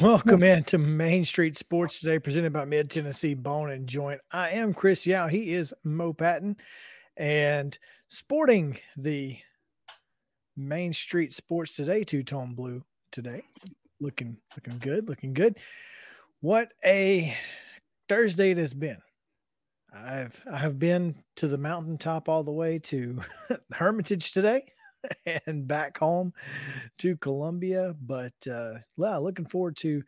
Welcome in to Main Street Sports today, presented by Mid Tennessee Bone and Joint. I am Chris Yow. He is Mo Patton, and sporting the Main Street Sports today two tone blue today, looking looking good, looking good. What a Thursday it has been. I've I have been to the mountaintop all the way to Hermitage today. and back home to Columbia. But uh, yeah, looking forward to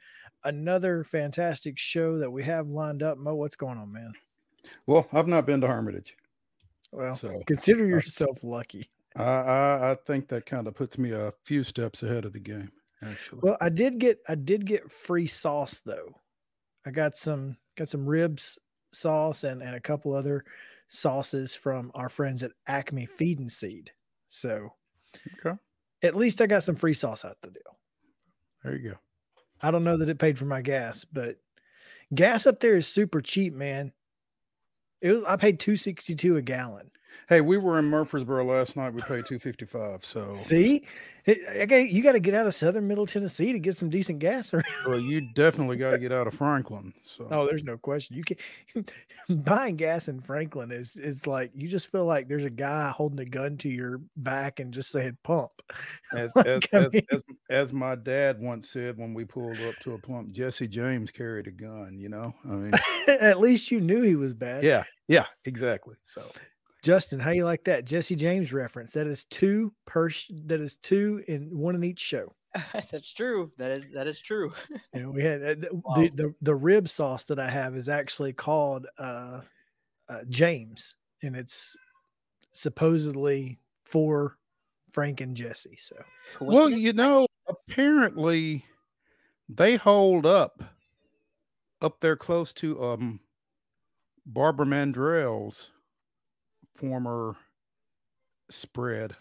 another fantastic show that we have lined up. Mo, what's going on, man? Well, I've not been to Hermitage. Well, so, consider yourself uh, lucky. I, I, I think that kind of puts me a few steps ahead of the game. Actually, well, I did get I did get free sauce though. I got some got some ribs sauce and and a couple other sauces from our friends at Acme Feed and Seed. So Okay. At least I got some free sauce out the deal. There you go. I don't know that it paid for my gas, but gas up there is super cheap, man. It was I paid 262 a gallon. Hey, we were in Murfreesboro last night. We paid two fifty five. So see, okay, you got to get out of Southern Middle Tennessee to get some decent gas. well, you definitely got to get out of Franklin. So oh, there's no question. You can buying gas in Franklin is is like you just feel like there's a guy holding a gun to your back and just saying pump. As like, as, as, mean, as, as my dad once said when we pulled up to a pump, Jesse James carried a gun. You know, I mean, at least you knew he was bad. Yeah, yeah, exactly. So Justin, how you like that Jesse James reference? That is two per. That is two in one in each show. That's true. That is that is true. you know, we had uh, wow. the, the the rib sauce that I have is actually called uh, uh, James, and it's supposedly for Frank and Jesse. So, well, you know, apparently they hold up up there close to um Barbara Mandrell's former spread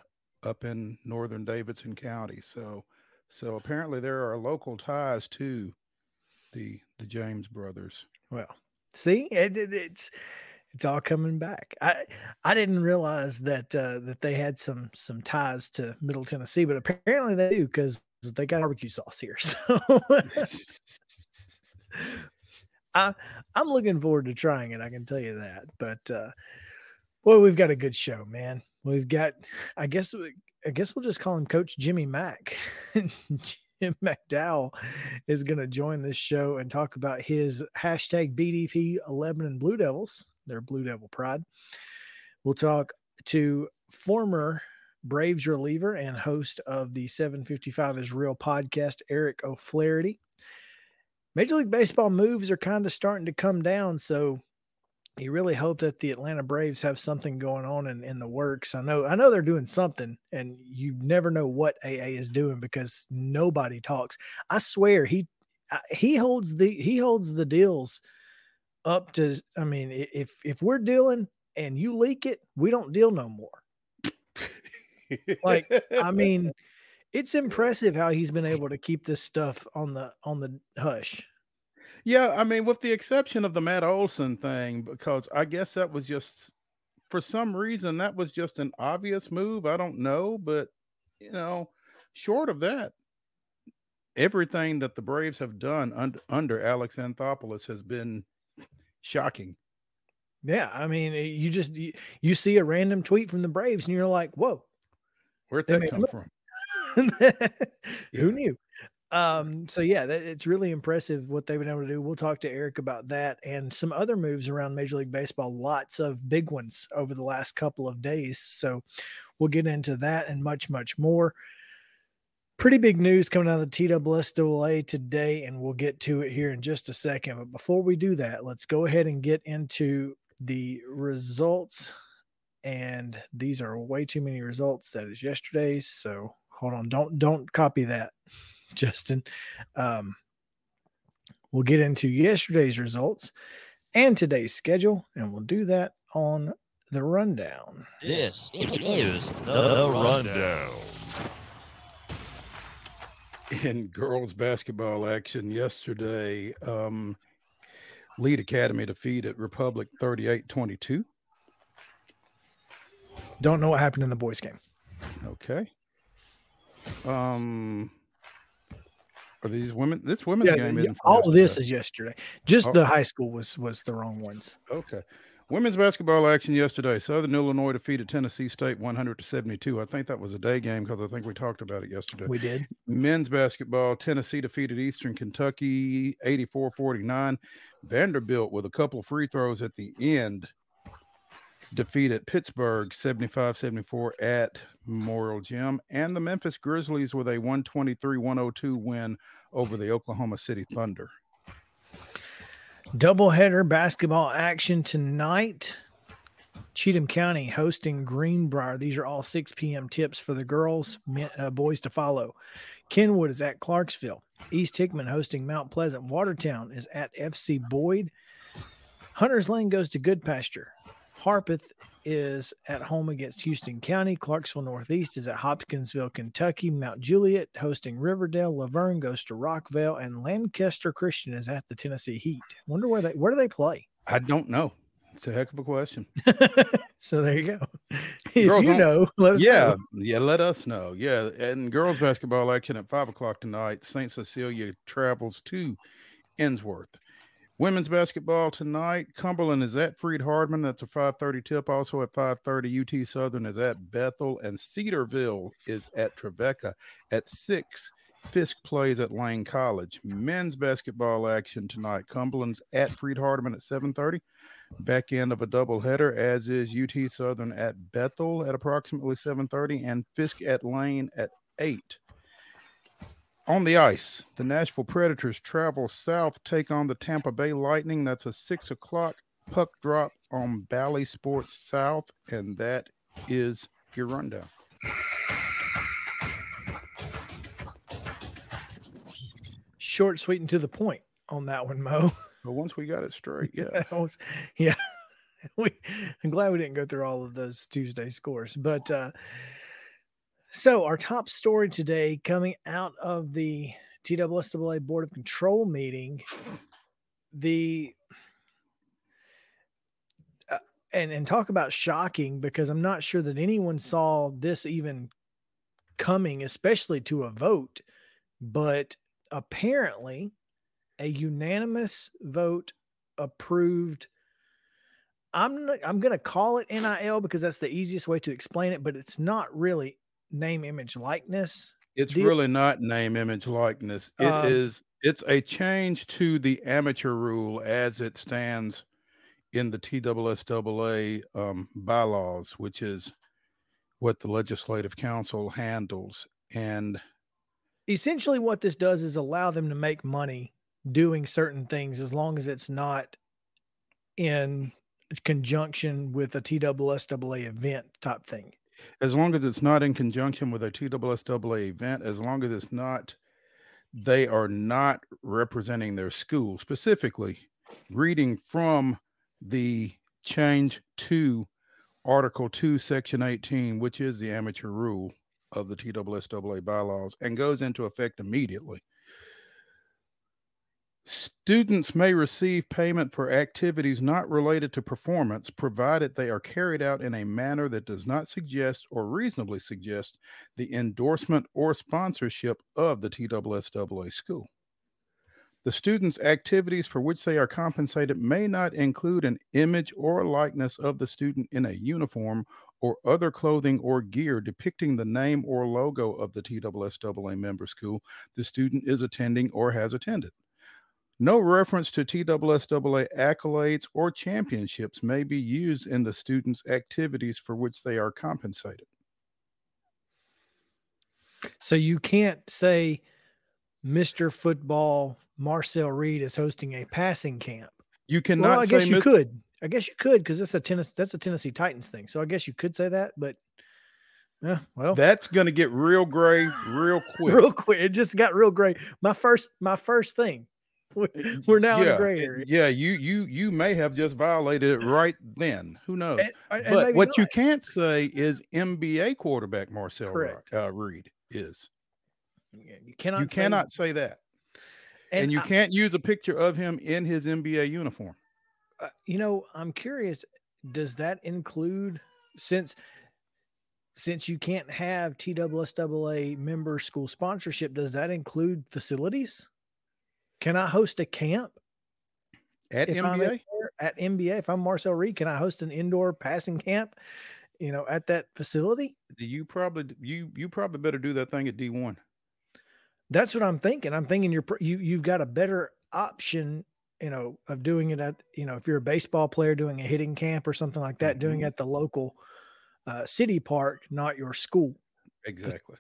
up in northern Davidson County. So so apparently there are local ties to the the James brothers. Well, see, it, it, it's it's all coming back. I I didn't realize that uh, that they had some some ties to Middle Tennessee, but apparently they do because they got barbecue sauce here. So I I'm looking forward to trying it. I can tell you that. But uh, Boy, we've got a good show, man. We've got, I guess, I guess we'll just call him Coach Jimmy Mack. Jim McDowell is going to join this show and talk about his hashtag BDP 11 and Blue Devils, their Blue Devil pride. We'll talk to former Braves reliever and host of the 755 is Real podcast, Eric O'Flaherty. Major League Baseball moves are kind of starting to come down. So you really hope that the Atlanta Braves have something going on in, in the works. I know I know they're doing something, and you never know what AA is doing because nobody talks. I swear he uh, he holds the he holds the deals up to. I mean, if if we're dealing and you leak it, we don't deal no more. like I mean, it's impressive how he's been able to keep this stuff on the on the hush. Yeah, I mean, with the exception of the Matt Olson thing, because I guess that was just for some reason that was just an obvious move. I don't know, but you know, short of that, everything that the Braves have done under, under Alex Anthopoulos has been shocking. Yeah, I mean, eh, you just you, you, see a random tweet from the Braves and you're like, "Whoa, where'd that come from?" Who knew? Um, so yeah, that, it's really impressive what they've been able to do. We'll talk to Eric about that and some other moves around Major League Baseball. Lots of big ones over the last couple of days. So we'll get into that and much, much more. Pretty big news coming out of the TSSAA today, and we'll get to it here in just a second. But before we do that, let's go ahead and get into the results. And these are way too many results. That is yesterday's. So hold on, don't don't copy that. Justin. Um, we'll get into yesterday's results and today's schedule, and we'll do that on the rundown. This is the rundown. In girls basketball action yesterday, um, Lead Academy defeated Republic 38 22. Don't know what happened in the boys' game. Okay. Um, Are these women? This women's Yeah, game isn't. all of this is yesterday. Just Oh. the high school was was the wrong ones. Okay. Women's basketball action yesterday. Southern Illinois defeated Tennessee State 100 to 72. I think that was a day game because I think we talked about it yesterday. We did. Men's basketball, Tennessee defeated Eastern Kentucky 84 49. Vanderbilt, with a couple of free throws at the end, defeated Pittsburgh 75 74 at Memorial Gym. And the Memphis Grizzlies with a 123 102 win over the Oklahoma City Thunder. Doubleheader basketball action tonight. Cheatham County hosting Greenbrier. These are all 6 p.m. tips for the girls, uh, boys to follow. Kenwood is at Clarksville. East Hickman hosting Mount Pleasant. Watertown is at FC Boyd. Hunters Lane goes to Goodpasture. Harpeth is at home against Houston County. Clarksville Northeast is at Hopkinsville, Kentucky. Mount Juliet hosting Riverdale. La Vergne goes to Rockvale, and Lancaster Christian is at the Tennessee Heat. Wonder where they where do they play? I don't know. It's a heck of a question. so there you go. If Girls you on- know, let us yeah, know. yeah. Let us know. Yeah, and girls basketball action at five o'clock tonight. Saint Cecilia travels to Ensworth. Women's basketball tonight. Cumberland is at Freed-Hardeman. That's a five thirty tip. Also at five thirty, UT Southern is at Bethel, and Cedarville is at Trevecca at six. Fisk plays at Lane College. Men's basketball action tonight. Cumberland's at Freed-Hardeman at seven thirty back end of a doubleheader, as is UT Southern at Bethel at approximately 7:30 and Fisk at Lane at 8. On the ice, the Nashville Predators travel south, take on the Tampa Bay Lightning. That's a six o'clock puck drop on Bally Sports South, and that is your rundown. Short, sweet, and to the point on that one, Mo. But once we got it straight, yeah. Was- yeah. We, I'm glad we didn't go through all of those Tuesday scores. But uh, so our top story today coming out of the TSSAA Board of Control meeting, the uh, and and talk about shocking because I'm not sure that anyone saw this even coming, especially to a vote. But apparently, a unanimous vote approved. I'm I'm going to call it NIL because that's the easiest way to explain it, but it's not really name, image, likeness. It's you- really not name, image, likeness. It is. Um, It's a change to the amateur rule as it stands in the TSSAA um, bylaws, which is what the Legislative Council handles. And Essentially, what this does is allow them to make money doing certain things as long as it's not in conjunction with a TSSAA event type thing. As long as it's not in conjunction with a TSSAA event, as long as it's not, they are not representing their school specifically. Reading from the change to Article 2, Section 18, which is the amateur rule of the TSSAA bylaws, and goes into effect immediately. Students may receive payment for activities not related to performance, provided they are carried out in a manner that does not suggest or reasonably suggest the endorsement or sponsorship of the TSSAA school. The students' activities for which they are compensated may not include an image or likeness of the student in a uniform or other clothing or gear depicting the name or logo of the TSSAA member school the student is attending or has attended. No reference to TSSAA accolades or championships may be used in the students' activities for which they are compensated. So you can't say Mr. Football Marcel Reed is hosting a passing camp. You cannot well, I guess you could. I guess you could because that's a tennis that's a Tennessee Titans thing. So I guess you could say that, but yeah, well, that's going to get real gray real quick. real quick, it just got real gray. My first my first thing. We- We're now in yeah, the gray area. Yeah, you you you may have just violated it right then. Who knows? And- and but what you can't say is MBA quarterback Marcel uh, Reed is. Yeah, you cannot you say- cannot say that, and, you I- can't use a picture of him in his MBA uniform. uh, you know, I'm curious. Does that include since since you can't have TSSAA member school sponsorship, does that include facilities? Can I host a camp At if MBA? at MBA? If I'm Marcel Reed, can I host an indoor passing camp? You know, at that facility. You probably you you probably better do that thing at D1. That's what I'm thinking. I'm thinking you're you you've got a better option, you know, of doing it at you know if you're a baseball player doing a hitting camp or something like that, doing Mhm. it at the local uh, city park, not your school. Exactly.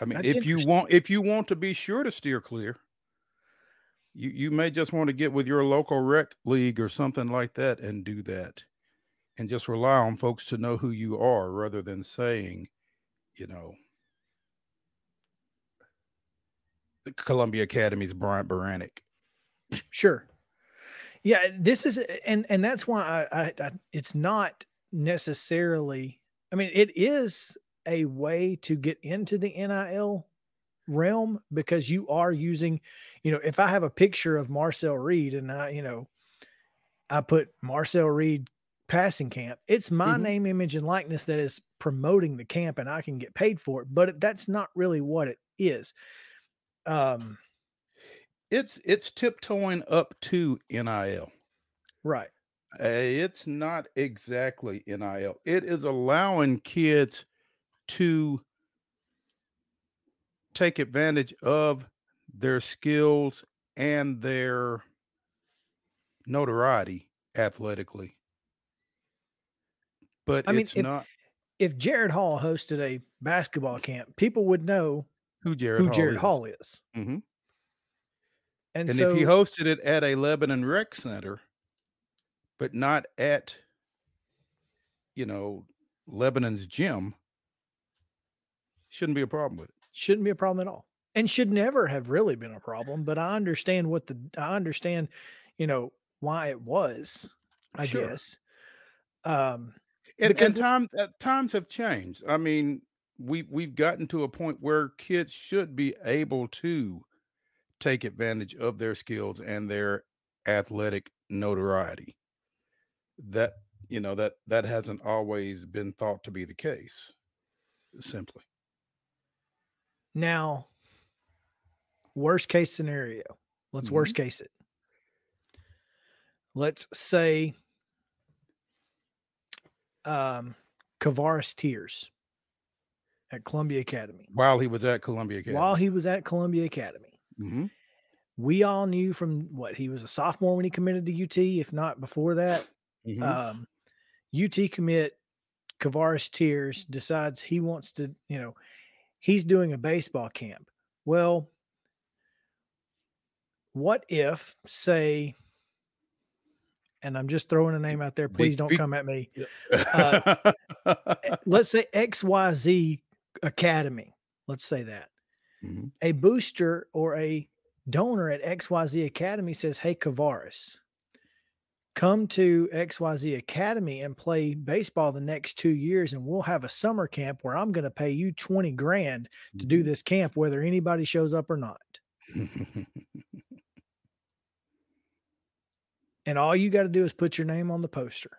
I mean, That's if you want if you want to be sure to steer clear, you you may just want to get with your local rec league or something like that and do that. And just rely on folks to know who you are rather than saying, you know, the Columbia Academy's Bryant Baranik. Sure. Yeah, this is and and that's why I, I, I it's not necessarily I mean it is a way to get into the NIL realm because you are using, you know, if I have a picture of Marcel Reed and I, you know, I put Marcel Reed passing camp, it's my Mhm. name, image, and likeness that is promoting the camp and I can get paid for it, but that's not really what it is. Um, It's it's tiptoeing up to NIL. right. Uh, it's not exactly NIL. It is allowing kids to take advantage of their skills and their notoriety athletically. But I mean, it's if- not if Jared Hall hosted a basketball camp, people would know who Jared who Hall Jared is. Hall is. Mhm. And, And so if he hosted it at a Lebanon Rec Center, but not at, you know, Lebanon's gym, shouldn't be a problem with it. Shouldn't be a problem at all. And should never have really been a problem, but I understand what the I understand, you know, why it was, I Sure. guess. Um And, Because and times uh, times have changed. I mean, we we've gotten to a point where kids should be able to take advantage of their skills and their athletic notoriety. That you know that that hasn't always been thought to be the case. Simply, now worst case scenario. Let's Mm-hmm. worst case it. Let's say um Kavaris Tears at Columbia Academy. while he was at Columbia Academy. While he was at Columbia Academy. Mhm. we all knew from what he was a sophomore when he committed to UT, if not before that. Mhm. Um, UT commit Kavaris Tears decides he wants to, you know, he's doing a baseball camp. Well, what if, say, and I'm just throwing a name out there, please don't come at me. uh, Let's say XYZ Academy. Let's say that Mhm. a booster or a donor at XYZ Academy says, Hey, Kavaris, come to XYZ Academy and play baseball the next two years, and we'll have a summer camp where I'm going to pay you 20 grand to do mm-hmm. this camp, whether anybody shows up or not. And all you got to do is put your name on the poster.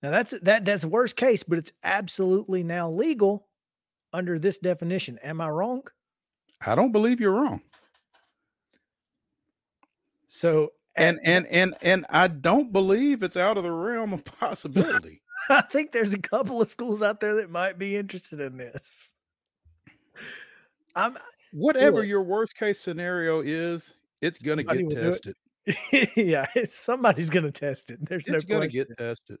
Now that's that that's the worst case, but it's absolutely now legal under this definition. Am I wrong? I don't believe you're wrong. So And and and and I don't believe it's out of the realm of possibility. I think there's a couple of schools out there that might be interested in this. I'm Whatever your worst case scenario is, it's going to get it. tested. yeah, it's, somebody's going to test it. There's no It's going to get tested.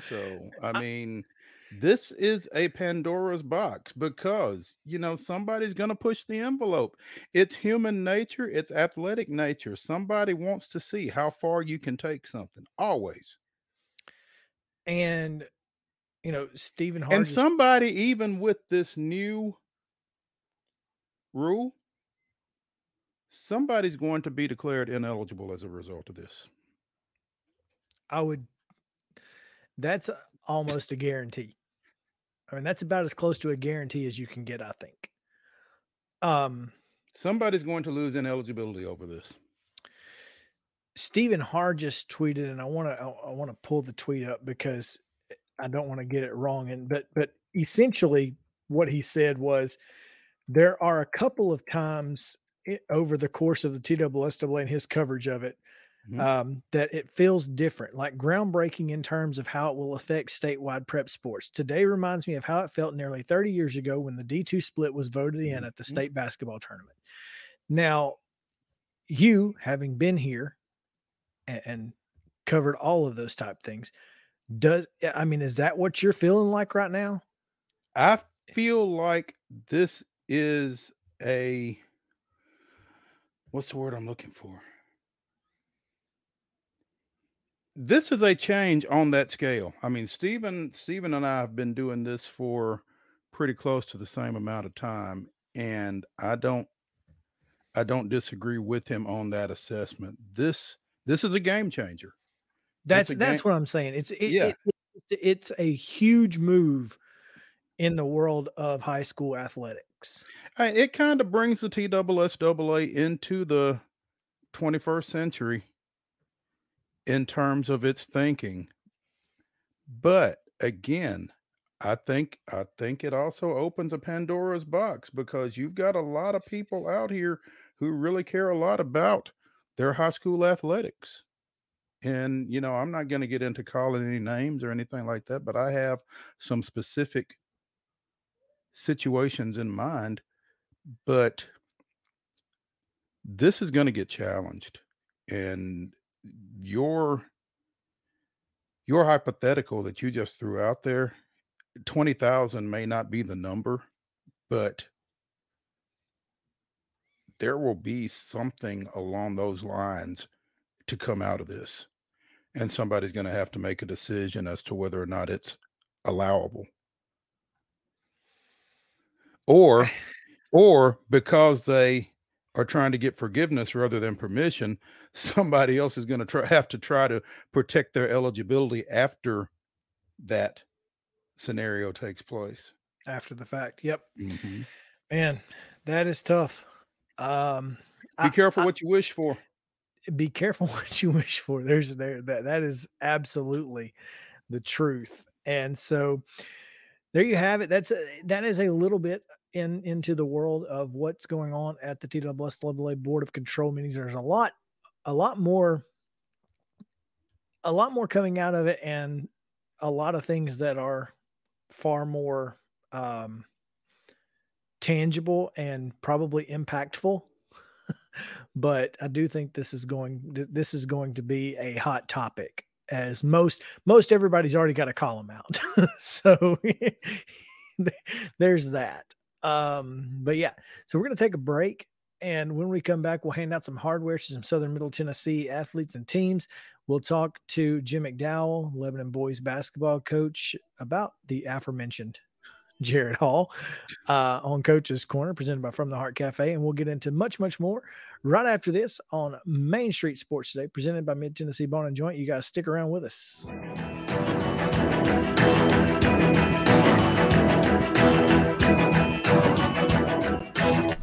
So, I- mean, this is a Pandora's box because, you know, somebody's going to push the envelope. It's human nature, it's athletic nature. Somebody wants to see how far you can take something, always. And you know, Stephen And Hargis. somebody, even with this new rule, somebody's going to be declared ineligible as a result of this. I would. That's almost a guarantee. I mean, that's about as close to a guarantee as you can get. I think. Um, Somebody's going to lose ineligibility over this. Stephen Hargis tweeted, and I want to I, want to pull the tweet up because I don't want to get it wrong. And but but essentially, what he said was there are a couple of times over the course of the TSSAA and his coverage of it Mhm. um, that it feels different, like groundbreaking in terms of how it will affect statewide prep sports. Today reminds me of how it felt nearly 30 years ago when the D2 split was voted in at the Mhm. state basketball tournament. Now, you having been here and, and covered all of those type things, does I mean, is that what you're feeling like right now? I feel like this is a what's the word I'm looking for? This is a change on that scale. I mean, Stephen, Stephen and I have been doing this for pretty close to the same amount of time, and I don't I don't disagree with him on that assessment. This this is a game changer. That's that's game- what I'm saying. It's it, Yeah. it- it- it's a huge move in the world of high school athletics. I- it kind of brings the TSSAA into the 21st century in terms of its thinking. But again, I think I think it also opens a Pandora's box because you've got a lot of people out here who really care a lot about their high school athletics. And you know, I'm not going to get into calling any names or anything like that, but I have some specific situations in mind but this is going to get challenged and your your hypothetical that you just threw out there 20,000 may not be the number but there will be something along those lines to come out of this and somebody's going to have to make a decision as to whether or not it's allowable. Or or because they are trying to get forgiveness rather than permission somebody else is going to try have to try to protect their eligibility after that scenario takes place after the fact. Yep. Mhm. Man, that is tough. Um be I- careful I- what you wish for be careful what you wish for. There's there that that is absolutely the truth. And so there you have it. That's a, that is a little bit in into the world of what's going on at the TSSAA Board of Control meetings. There's a lot, a lot more, a lot more coming out of it, and a lot of things that are far more um, tangible and probably impactful but I do think this is going th- this is going to be a hot topic as most most everybody's already got a column out. so there's that. Um but yeah, so we're going to take a break and when we come back we'll hand out some hardware to some Southern Middle Tennessee athletes and teams. We'll talk to Jim McDowell, Lebanon boys basketball coach about the aforementioned Jared Hall uh, on Coach's Corner, presented by From the Heart Cafe. And we'll get into much, much more right after this on Main Street Sports Today, presented by Mid Tennessee Bone and Joint. You guys stick around with us.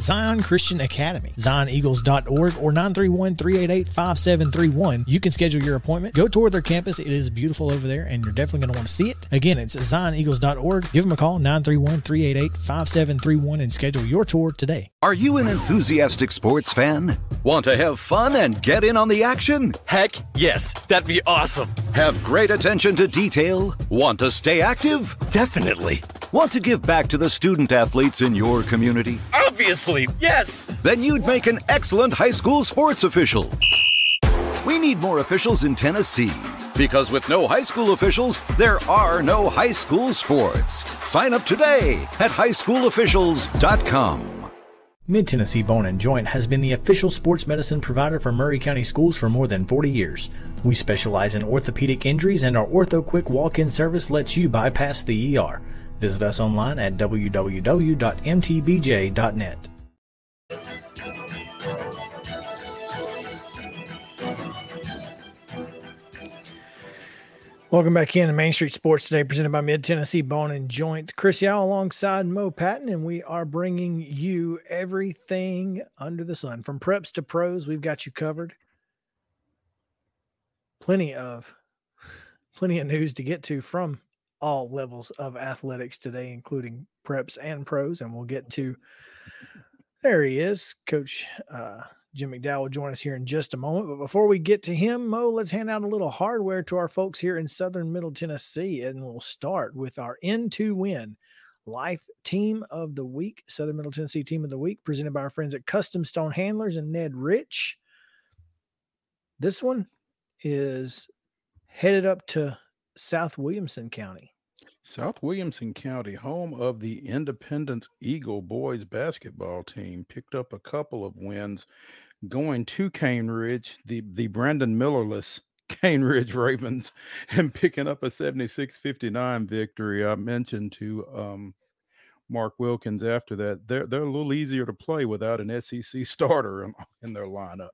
Zion Christian Academy, zioneagles.org or 931-388-5731. You can schedule your appointment. Go tour their campus. It is beautiful over there and you're definitely going to want to see it. Again, it's zioneagles.org. Give them a call, 931-388-5731 and schedule your tour today. Are you an enthusiastic sports fan? Want to have fun and get in on the action? Heck yes, that'd be awesome. Have great attention to detail? Want to stay active? Definitely. Want to give back to the student athletes in your community? Obviously, yes. Then you'd make an excellent high school sports official. We need more officials in Tennessee. Because with no high school officials, there are no high school sports. Sign up today at highschoolofficials.com. Mid Tennessee Bone and Joint has been the official sports medicine provider for Maury County Schools for more than 40 years. We specialize in orthopedic injuries, and our Ortho Quick walk in service lets you bypass the ER. Visit us online at www.mtbj.net. Welcome back in to Main Street Sports today, presented by Mid Tennessee Bone and Joint. Chris Yow alongside Mo Patton, and we are bringing you everything under the sun from preps to pros. We've got you covered. Plenty of, plenty of news to get to from all levels of athletics today, including preps and pros, and we'll get to. There he is, Coach uh, Jim McDowell will join us here in just a moment. But before we get to him, Mo, let's hand out a little hardware to our folks here in Southern Middle Tennessee. And we'll start with our N2 Win Life Team of the Week, Southern Middle Tennessee Team of the Week, presented by our friends at Custom Stone Handlers and Ned Rich. This one is headed up to South Williamson County. South Williamson County, home of the Independence Eagle boys basketball team, picked up a couple of wins going to Cane Ridge, the, the Brandon Millerless Cane Ridge Ravens, and picking up a 76 59 victory. I mentioned to um, Mark Wilkins after that, they're, they're a little easier to play without an SEC starter in, in their lineup.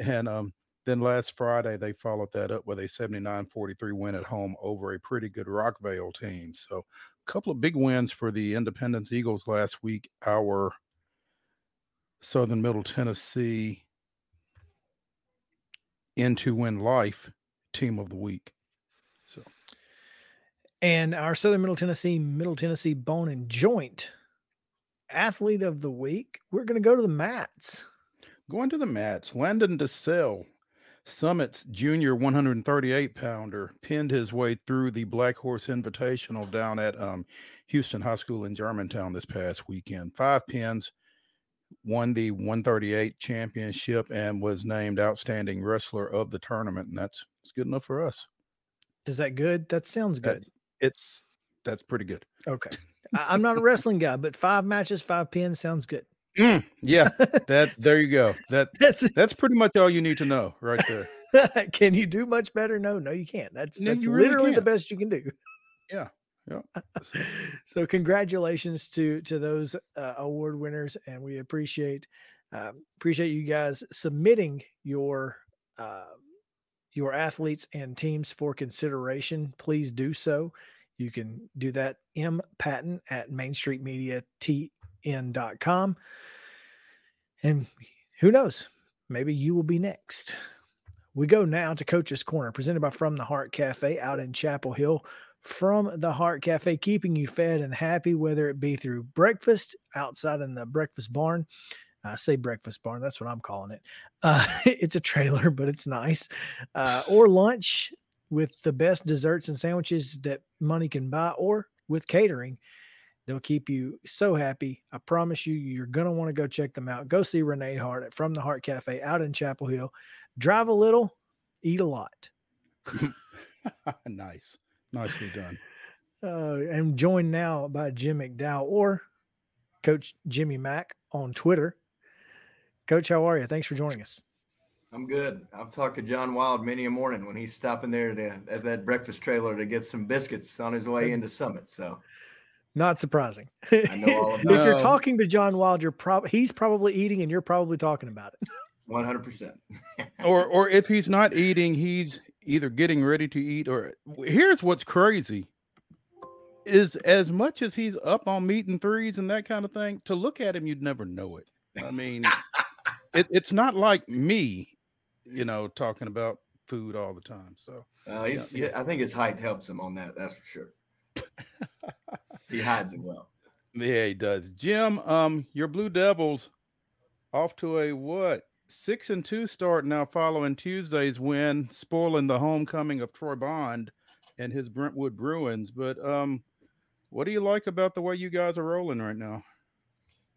And um, then last Friday, they followed that up with a 79 43 win at home over a pretty good Rockvale team. So, a couple of big wins for the Independence Eagles last week. Our Southern Middle Tennessee N2 Win Life team of the week. So, and our Southern Middle Tennessee, Middle Tennessee Bone and Joint athlete of the week, we're going to go to the mats. Going to the mats, Landon DeSalle Summit's junior 138 pounder pinned his way through the Black Horse Invitational down at um, Houston High School in Germantown this past weekend. Five pins, won the 138 championship, and was named outstanding wrestler of the tournament. And that's, that's good enough for us. Is that good? That sounds good. That's, it's that's pretty good. Okay. I, am not a wrestling guy, but five matches, five pins sounds good. Mm, yeah, that there you go. That that's that's pretty much all you need to know right there. can you do much better? No, no, you can't. That's no, that's literally really the best you can do. Yeah. Yeah. so congratulations to to those uh, award winners, and we appreciate uh, appreciate you guys submitting your uh, your athletes and teams for consideration. Please do so. You can do that. M Patton at Main Street Media T in.com. And who knows, maybe you will be next. We go now to Coach's Corner, presented by From the Heart Cafe out in Chapel Hill. From the Heart Cafe, keeping you fed and happy, whether it be through breakfast outside in the breakfast barn. I say breakfast barn, that's what I'm calling it. Uh, it's a trailer, but it's nice. Uh, or lunch with the best desserts and sandwiches that money can buy, or with catering. They'll keep you so happy. I promise you, you're going to want to go check them out. Go see Renee Hart at From the Heart Cafe out in Chapel Hill. Drive a little, eat a lot. nice. Nicely done. Uh, and joined now by Jim McDowell or Coach Jimmy Mack on Twitter. Coach, how are you? Thanks for joining us. I'm good. I've talked to John Wild many a morning when he's stopping there to, at that breakfast trailer to get some biscuits on his way into Summit. So Not surprising. I know all if you're No. talking to John Wild, you're prob he's probably eating and you're probably talking about it. One hundred percent. or or if he's not eating, he's either getting ready to eat or here's what's crazy is as much as he's up on meat and threes and that kind of thing, to look at him, you'd never know it. I mean, it, it's not like me, you know, talking about food all the time. So Uh, he's, yeah, I think his height helps him on that. That's for sure. He hides it well. yeah, he does. Jim, um, your Blue Devils off to a what? Six and two start now following Tuesday's win, spoiling the homecoming of Troy Bond and his Brentwood Bruins. But um, what do you like about the way you guys are rolling right now?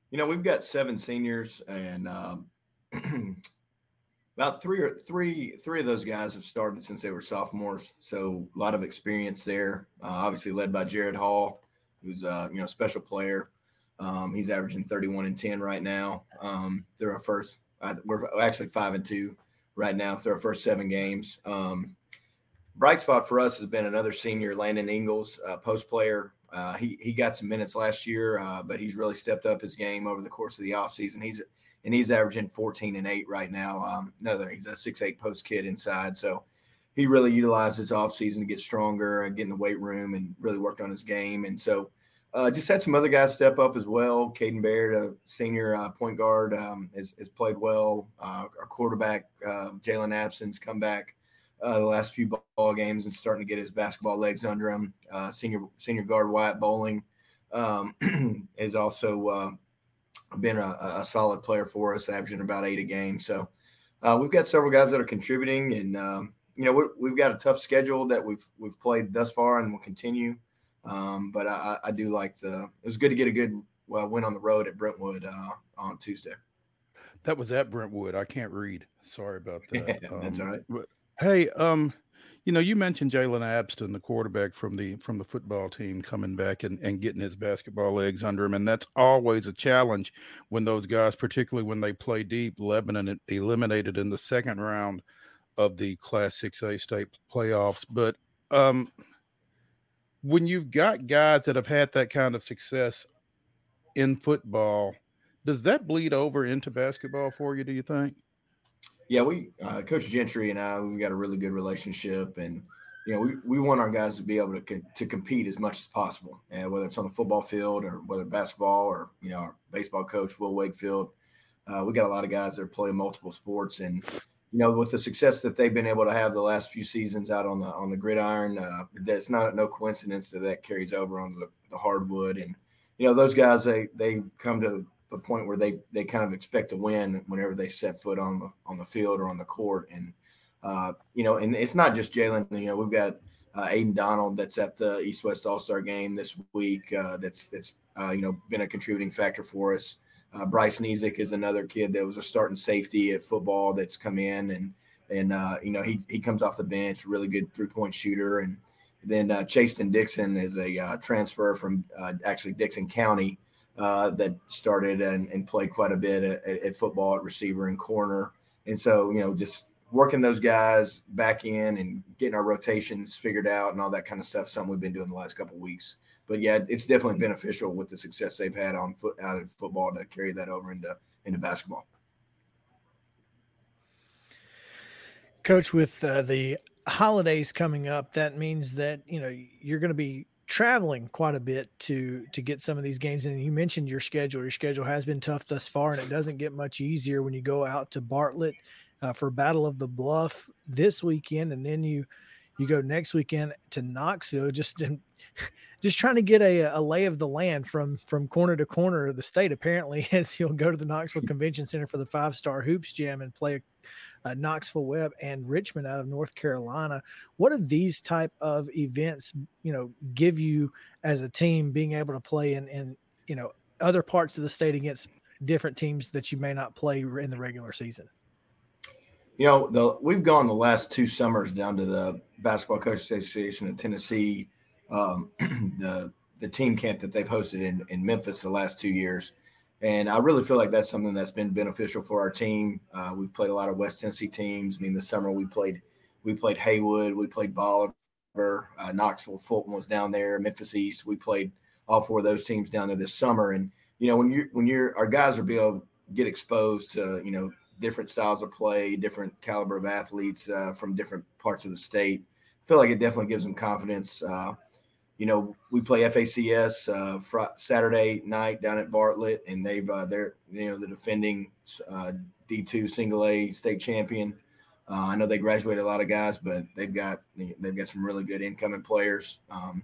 You know, we've got seven seniors, and um, about three or three three of those guys have started since they were sophomores. So a lot of experience there. Uh, obviously, led by Jared Hall, who's a you know special player. Um, he's averaging 31 and 10 right now. Um, they're our first. Uh, we're actually five and two right now. Through our first seven games. Um, bright spot for us has been another senior, Landon Ingles, uh, post player. Uh, he he got some minutes last year, uh, but he's really stepped up his game over the course of the offseason. He's and he's averaging 14 and 8 right now. Um, another he's a six eight post kid inside, so he really utilized his offseason to get stronger and get in the weight room and really worked on his game. And so uh, just had some other guys step up as well. Caden Baird, a senior uh, point guard, um, has, has played well. Uh, our quarterback uh, Jalen Abston's come back uh, the last few ball games and starting to get his basketball legs under him. Uh, senior senior guard Wyatt Bowling um, is also been a, a solid player for us, averaging about eight a game. So we've got several guys that are contributing, and um, you know we we've got a tough schedule that we've we've played thus far and will continue. Um, but I, I do like the. It was good to get a good well, win on the road at Brentwood uh, on Tuesday. That was at Brentwood. I can't read. Sorry about that. That's all Um, right. But hey, um, you know, you mentioned Jalen Abston, the quarterback from the from the football team, coming back and, and getting his basketball legs under him, and that's always a challenge when those guys, particularly when they play deep. Lebanon eliminated in the second round of the Class Six A state playoffs, but um, when you've got guys that have had that kind of success in football, does that bleed over into basketball for you? Do you think? Yeah, we uh, Coach Gentry and I we got a really good relationship, and you know we, we want our guys to be able to co- to compete as much as possible, and whether it's on the football field or whether basketball or you know our baseball coach Will Wakefield, uh, we got a lot of guys that play multiple sports, and you know with the success that they've been able to have the last few seasons out on the on the gridiron, uh, that's not no coincidence that that carries over on the, the hardwood, and you know those guys they they come to the point where they they kind of expect to win whenever they set foot on the on the field or on the court. And uh, you know and it's not just Jalen you know we've got uh, Aiden Donald that's at the East West All Star game this week uh, that's that's uh, you know been a contributing factor for us uh, Bryce Nizik is another kid that was a starting safety at football that's come in and and uh, you know he he comes off the bench really good three point shooter and then uh, Chasten Dixon is a uh, transfer from uh, actually Dickson County uh, that started and, and played quite a bit at, at football at receiver and corner. And so, you know, just working those guys back in and getting our rotations figured out and all that kind of stuff, something we've been doing the last couple weeks. But yeah, it's definitely beneficial with the success they've had on foot out of football to carry that over into into basketball. Coach, with uh, the holidays coming up, that means that you know you're going to be traveling quite a bit to to get some of these games. And you mentioned your schedule. Your schedule has been tough thus far, and it doesn't get much easier when you go out to Bartlett uh, for Battle of the Bluff this weekend, and then you you go next weekend to Knoxville. Just in, just trying to get a, a lay of the land from from corner to corner of the state. Apparently, as you'll go to the Knoxville Convention Center for the Five Star Hoops Jam and play uh, Knoxville Webb and Richmond out of North Carolina. What do these type of events, you know, give you as a team being able to play in, in you know, other parts of the state against different teams that you may not play in the regular season? You know, the we've gone the last two summers down to the Basketball Coaches Association of Tennessee, um, the the team camp that they've hosted in, in Memphis the last two years. And I really feel like that's something that's been beneficial for our team. Uh, we've played a lot of West Tennessee teams. I mean, this summer we played we played Haywood, we played Bolivar, uh, Knoxville, Fulton was down there, Memphis East. We played all four of those teams down there this summer. And you know, when you're when you're our guys are be able to get exposed to you know different styles of play, different caliber of athletes uh, from different parts of the state. I feel like it definitely gives them confidence. Uh, you know, we play FACS uh, Saturday night down at Bartlett, and they've uh, they're you know the defending uh, D2 single A state champion. Uh, I know they graduated a lot of guys, but they've got they've got some really good incoming players. Um,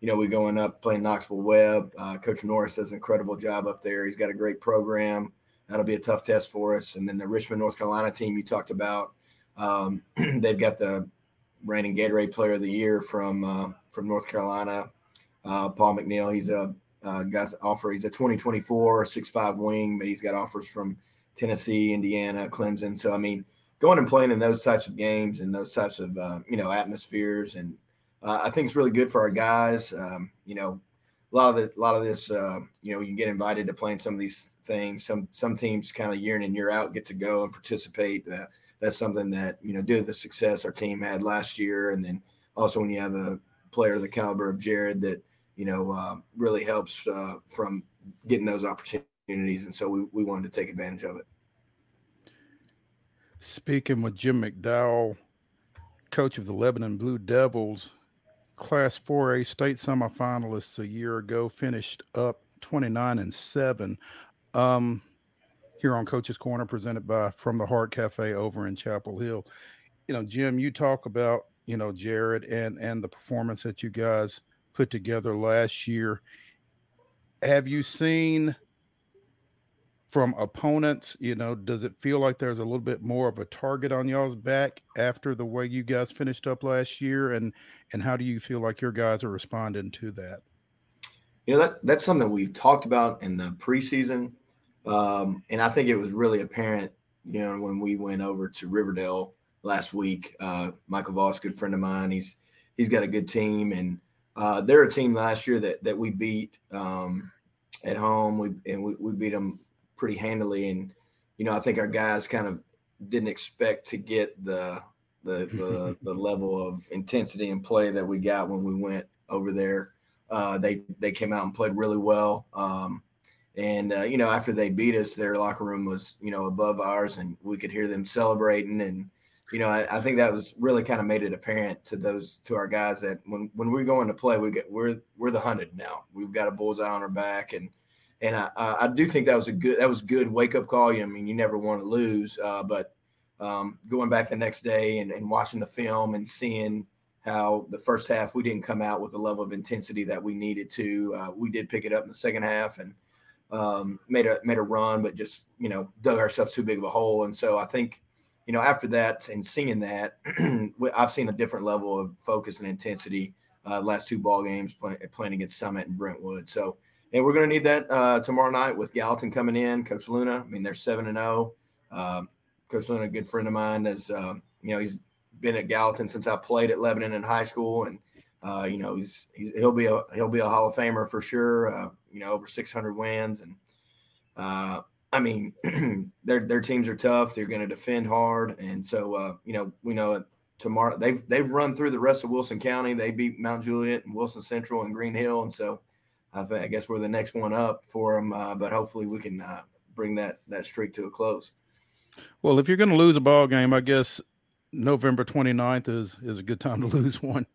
you know, we're going up playing Knoxville Webb. Uh, Coach Norris does an incredible job up there. He's got a great program. That'll be a tough test for us. And then the Richmond, North Carolina team you talked about, um, they've got the reigning Gatorade Player of the Year from uh, from North Carolina, uh, Paul McNeil. He's a uh, guy's offer. He's a 2024 6'5 wing, but he's got offers from Tennessee, Indiana, Clemson. So I mean, going and playing in those types of games and those types of uh, you know atmospheres and uh, I think it's really good for our guys. Um, you know, a lot of the, a lot of this, uh, you know, you get invited to play in some of these things. Some some teams kind of year in and year out get to go and participate. Uh, that's something that you know, due to the success our team had last year, and then also when you have a player of the caliber of Jared that you know uh, really helps uh, from getting those opportunities, and so we we wanted to take advantage of it. Speaking with Jim McDowell, coach of the Lebanon Blue Devils, Class 4A state semifinalists a year ago finished up 29 and 7. Um, here on Coach's Corner, presented by From the Heart Cafe over in Chapel Hill. You know, Jim, you talk about, you know, Jared and and the performance that you guys put together last year. Have you seen from opponents, you know, does it feel like there's a little bit more of a target on y'all's back after the way you guys finished up last year? And and how do you feel like your guys are responding to that? You know, that that's something we've talked about in the preseason. Um, and I think it was really apparent, you know, when we went over to Riverdale last week. Uh, Michael Voss, good friend of mine, he's he's got a good team, and uh, they're a team last year that that we beat um, at home. We and we, we beat them pretty handily. And you know, I think our guys kind of didn't expect to get the the the, the level of intensity and play that we got when we went over there. Uh, they they came out and played really well. Um, and uh, you know, after they beat us, their locker room was you know above ours, and we could hear them celebrating. And you know, I, I think that was really kind of made it apparent to those to our guys that when when we're going to play, we get we're we're the hunted now. We've got a bullseye on our back, and and I, I do think that was a good that was good wake up call. You. I mean, you never want to lose, uh, but um, going back the next day and, and, watching the film and seeing how the first half we didn't come out with the level of intensity that we needed to. Uh, we did pick it up in the second half and um, made a made a run, but just you know dug ourselves too big of a hole. And so I think you know after that and seeing that, I've seen a different level of focus and intensity. Uh, last two ball games play, playing against Summit and Brentwood. So and we're going to need that uh, tomorrow night with Gallatin coming in. Coach Luna, I mean, they're seven and zero. Oh. Um, Coach Luna, a good friend of mine, as uh, you know, he's been at Gallatin since I played at Lebanon in high school, and uh, you know, he's, he's he'll be a he'll be a Hall of Famer for sure. Uh, you know, over 600 wins, and uh, I mean, their their teams are tough. They're going to defend hard, and so uh, you know, we know tomorrow they've they've run through the rest of Wilson County. They beat Mount Juliet and Wilson Central and Green Hill, and so I think I guess we're the next one up for them, uh, but hopefully we can uh, bring that that streak to a close. Well, if you're going to lose a ball game, I guess November 29th is is a good time to lose one.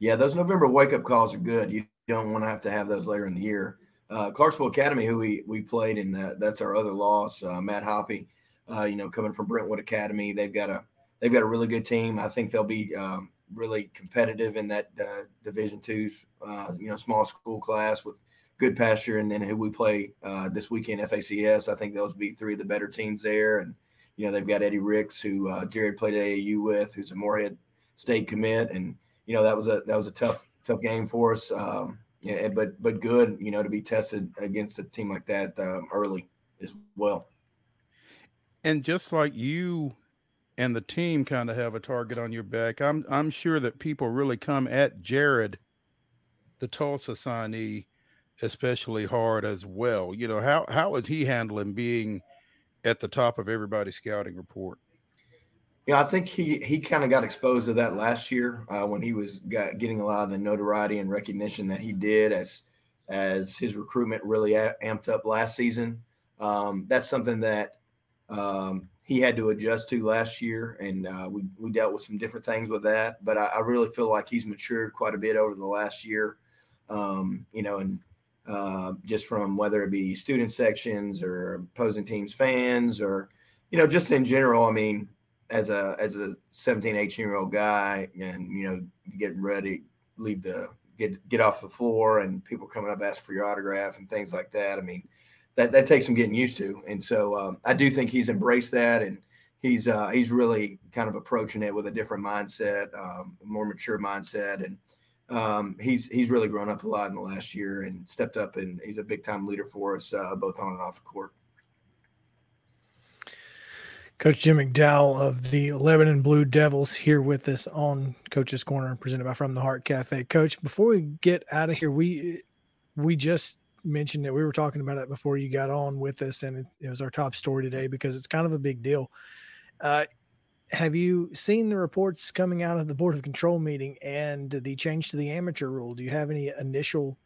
Yeah, those November wake up calls are good. You don't want to have to have those later in the year. Uh, Clarksville Academy, who we we played and that, that's our other loss. Uh, Matt Hoppy, uh, you know, coming from Brentwood Academy, they've got a they've got a really good team. I think they'll be um, really competitive in that uh, Division two, uh, you know, small school class with Goodpasture, and then who we play uh, this weekend, FACS. I think those be three of the better teams there, and you know they've got Eddie Ricks, who Jared played AAU with, who's a Morehead State commit, and you know that was a that was a tough tough game for us. Um, yeah, but but good, you know, to be tested against a team like that um, early as well. And just like you and the team kind of have a target on your back. I'm I'm sure that people really come at Jared, the Tulsa signee, especially hard as well. You know how how is he handling being at the top of everybody's scouting report? Yeah, I think he he kind of got exposed to that last year uh, when he was got, getting a lot of the notoriety and recognition that he did as as his recruitment really a- amped up last season. Um, that's something that um, he had to adjust to last year, and uh, we we dealt with some different things with that. But I, I, really feel like he's matured quite a bit over the last year. Um, you know, and uh, just from whether it be student sections or opposing teams fans or you know just in general. I mean, as a as a 17, 18 year old guy, and you know, getting ready, leave the get get off the floor, and people coming up asking for your autograph and things like that. I mean that that takes some getting used to. And so um, I do think he's embraced that, and he's uh, he's really kind of approaching it with a different mindset, um, more mature mindset, and um, he's he's really grown up a lot in the last year and stepped up, and he's a big time leader for us uh, both on and off the court. Coach Jim McDowell of the Lebanon Blue Devils here with us on Coach's Corner, presented by From the Heart Cafe. Coach, before we get out of here, we we just mentioned that we were talking about it before you got on with us, and it, it was our top story today because it's kind of a big deal. Uh, have you seen the reports coming out of the Board of Control meeting and the change to the amateur rule? Do you have any initial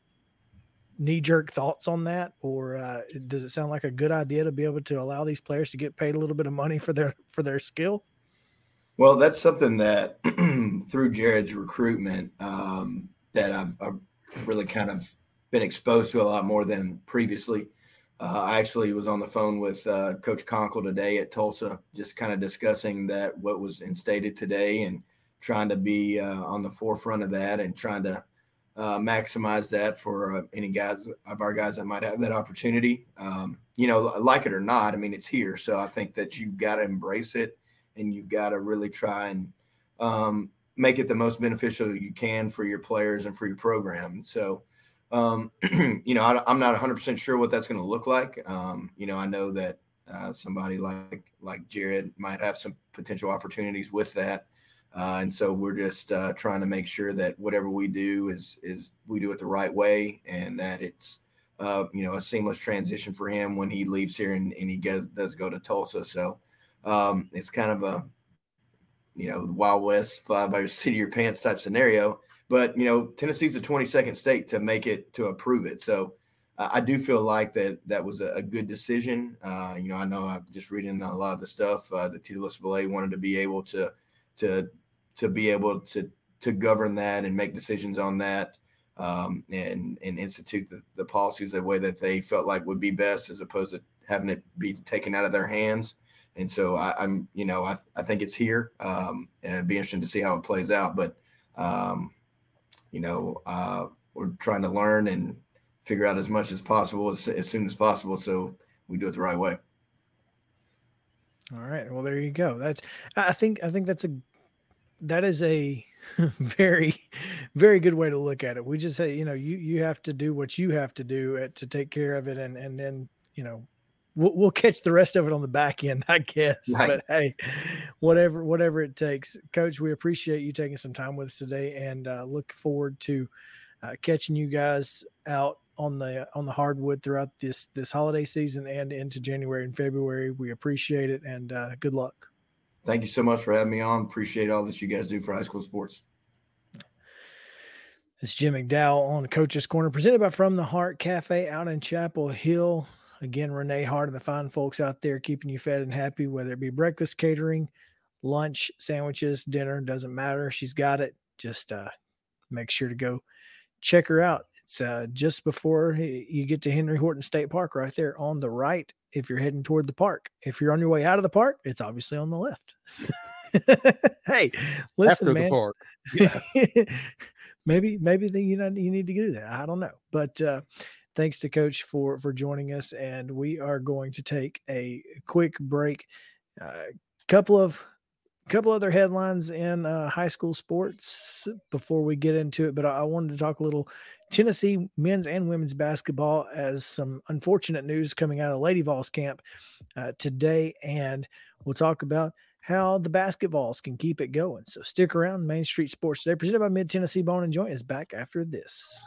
knee jerk thoughts on that, or uh, does it sound like a good idea to be able to allow these players to get paid a little bit of money for their for their skill? Well, that's something that through Jared's recruitment um, that I've, I've, really kind of been exposed to a lot more than previously. Uh, I actually was on the phone with uh, Coach Konkol today at Tulsa, just kind of discussing that what was instated today and trying to be uh, on the forefront of that and trying to uh, maximize that for uh, any guys of our guys that might have that opportunity. Um, you know, like it or not, I mean, it's here. So I think that you've got to embrace it and you've got to really try and um, make it the most beneficial you can for your players and for your program. So, um, you know, I, am not 100% sure what that's going to look like. Um, you know, I know that uh, somebody like like Jared might have some potential opportunities with that, uh, and so we're just uh, trying to make sure that whatever we do is is we do it the right way, and that it's uh, you know a seamless transition for him when he leaves here and, and he goes, does go to Tulsa. So um, it's kind of a you know Wild West fly by your your pants type scenario. But you know, Tennessee's the 22nd state to make it to approve it. So uh, I do feel like that that was a, a good decision. Uh, you know, I know I'm just reading a lot of the stuff. Uh, the TSSAA wanted to be able to to to be able to to govern that and make decisions on that. Um, and and institute the, the policies the way that they felt like would be best as opposed to having it be taken out of their hands. And so I, am you know, I, I think it's here. Um, it'd be interesting to see how it plays out. But um, you know, uh, we're trying to learn and figure out as much as possible as, as soon as possible so we do it the right way. All right. Well, there you go. That's I think I think that's a that is a very very good way to look at it. We just say, you know, you you have to do what you have to do at, to take care of it and and then, you know, we'll, we'll catch the rest of it on the back end, I guess. Right. But hey, whatever whatever it takes, Coach. We appreciate you taking some time with us today, and uh, look forward to uh, catching you guys out on the on the hardwood throughout this this holiday season and into January and February. We appreciate it, and uh, good luck. Thank you so much for having me on. Appreciate all that you guys do for high school sports. It's Jim McDowell on Coach's Corner, presented by From the Heart Cafe out in Chapel Hill. Again, Renee Hart and the fine folks out there keeping you fed and happy, whether it be breakfast catering, lunch, sandwiches, dinner, doesn't matter. She's got it. Just uh, make sure to go check her out. It's uh, just before you get to Henry Horton State Park, right there on the right. If you're heading toward the park, if you're on your way out of the park, it's obviously on the left. hey, listen, After man. the park. Yeah. maybe, maybe the, you know you need to do that. I don't know, but uh, thanks to Coach for for joining us, and we are going to take a quick break. A uh, couple of couple other headlines in uh, high school sports before we get into it, but I, I wanted to talk a little Tennessee men's and women's basketball as some unfortunate news coming out of Lady Vols camp uh, today, and we'll talk about how the basketballs can keep it going. So stick around. Main Street Sports today, presented by Mid Tennessee Bone and Joint, is back after this.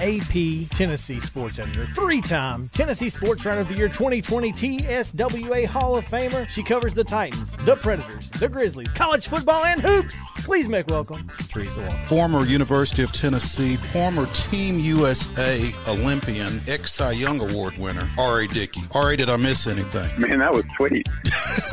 AP Tennessee sports editor, three time Tennessee Sports Writer of the Year 2020 TSWA Hall of Famer. She covers the Titans, the Predators, the Grizzlies, college football, and hoops. Please make welcome Teresa Walker. Former University of Tennessee, former Team USA Olympian, ex Cy Young Award winner, R.A. Dickey. R.A., did I miss anything? Man, that was sweet.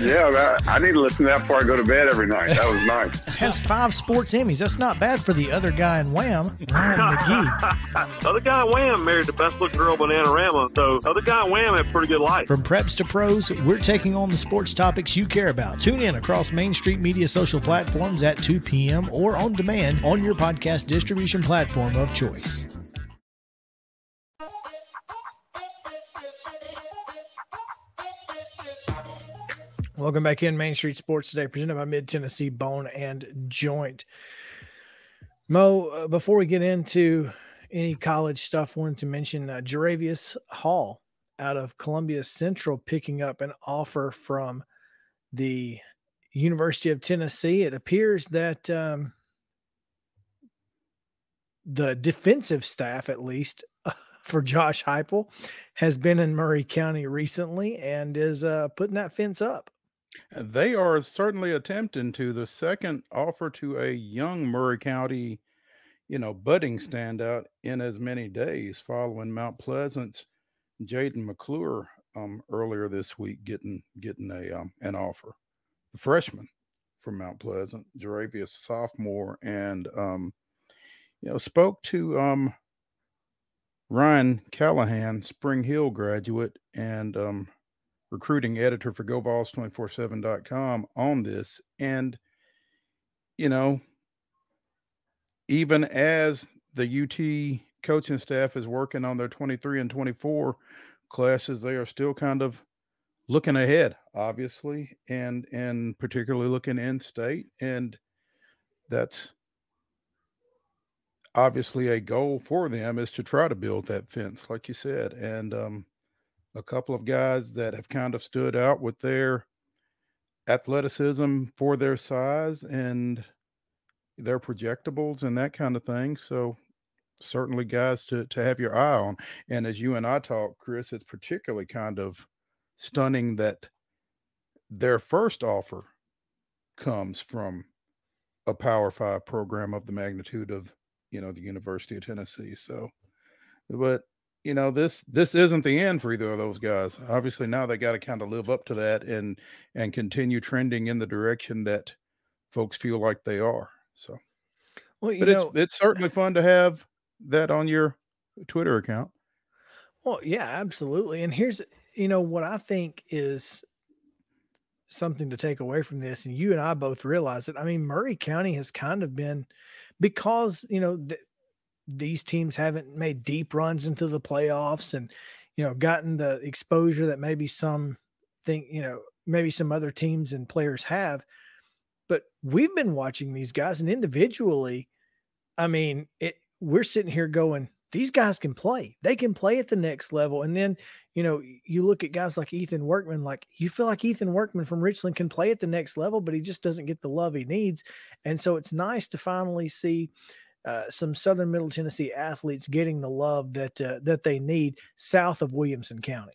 yeah, that, I need to listen to that before I go to bed every night. That was nice. Has five sports Emmys. That's not bad for the other guy in Wham, Ryan McGee. other guy in Wham married the best looking girl, Bananarama. So other guy in Wham had a pretty good life. From preps to pros, we're taking on the sports topics you care about. Tune in across Main Street Media social platforms at 2 p.m. or on demand on your podcast distribution platform of choice. Welcome back in Main Street Sports today, presented by Mid Tennessee Bone and Joint. Mo, uh, before we get into any college stuff, wanted to mention uh, Jaravius Hall out of Columbia Central picking up an offer from the University of Tennessee. It appears that um, the defensive staff, at least for Josh Heupel, has been in Maury County recently and is uh, putting that fence up. They are certainly attempting to. The second offer to a young Maury County, you know, budding standout in as many days following Mount Pleasant's Jaden McClure um, earlier this week getting getting a um, an offer. The freshman from Mount Pleasant, Jaravius sophomore, and um, you know, spoke to um, Ryan Callahan, Spring Hill graduate, and um, recruiting editor for GoVols247.com on this. And, you know, even as the UT coaching staff is working on their 23 and 24 classes, they are still kind of looking ahead, obviously, and and particularly looking in state. And that's obviously a goal for them is to try to build that fence, like you said. And um, a couple of guys that have kind of stood out with their athleticism for their size and their projectables and that kind of thing. So certainly guys to to have your eye on. And as you and I talk, Chris, it's particularly kind of stunning that their first offer comes from a power five program of the magnitude of you know the university of tennessee so but you know this this isn't the end for either of those guys obviously now they got to kind of live up to that and and continue trending in the direction that folks feel like they are so Well, you but know, it's it's certainly fun to have that on your twitter account Well, yeah, absolutely. And here's, you know, what I think is something to take away from this, and you and I both realize it. I mean, Maury County has kind of been because, you know, th- these teams haven't made deep runs into the playoffs and, you know, gotten the exposure that maybe some think, you know, maybe some other teams and players have. But we've been watching these guys, and individually, I mean, it we're sitting here going, these guys can play. They can play at the next level. And then, you know, you look at guys like Ethan Workman, like you feel like Ethan Workman from Richland can play at the next level, but he just doesn't get the love he needs. And so it's nice to finally see uh, some Southern Middle Tennessee athletes getting the love that uh, that they need south of Williamson County.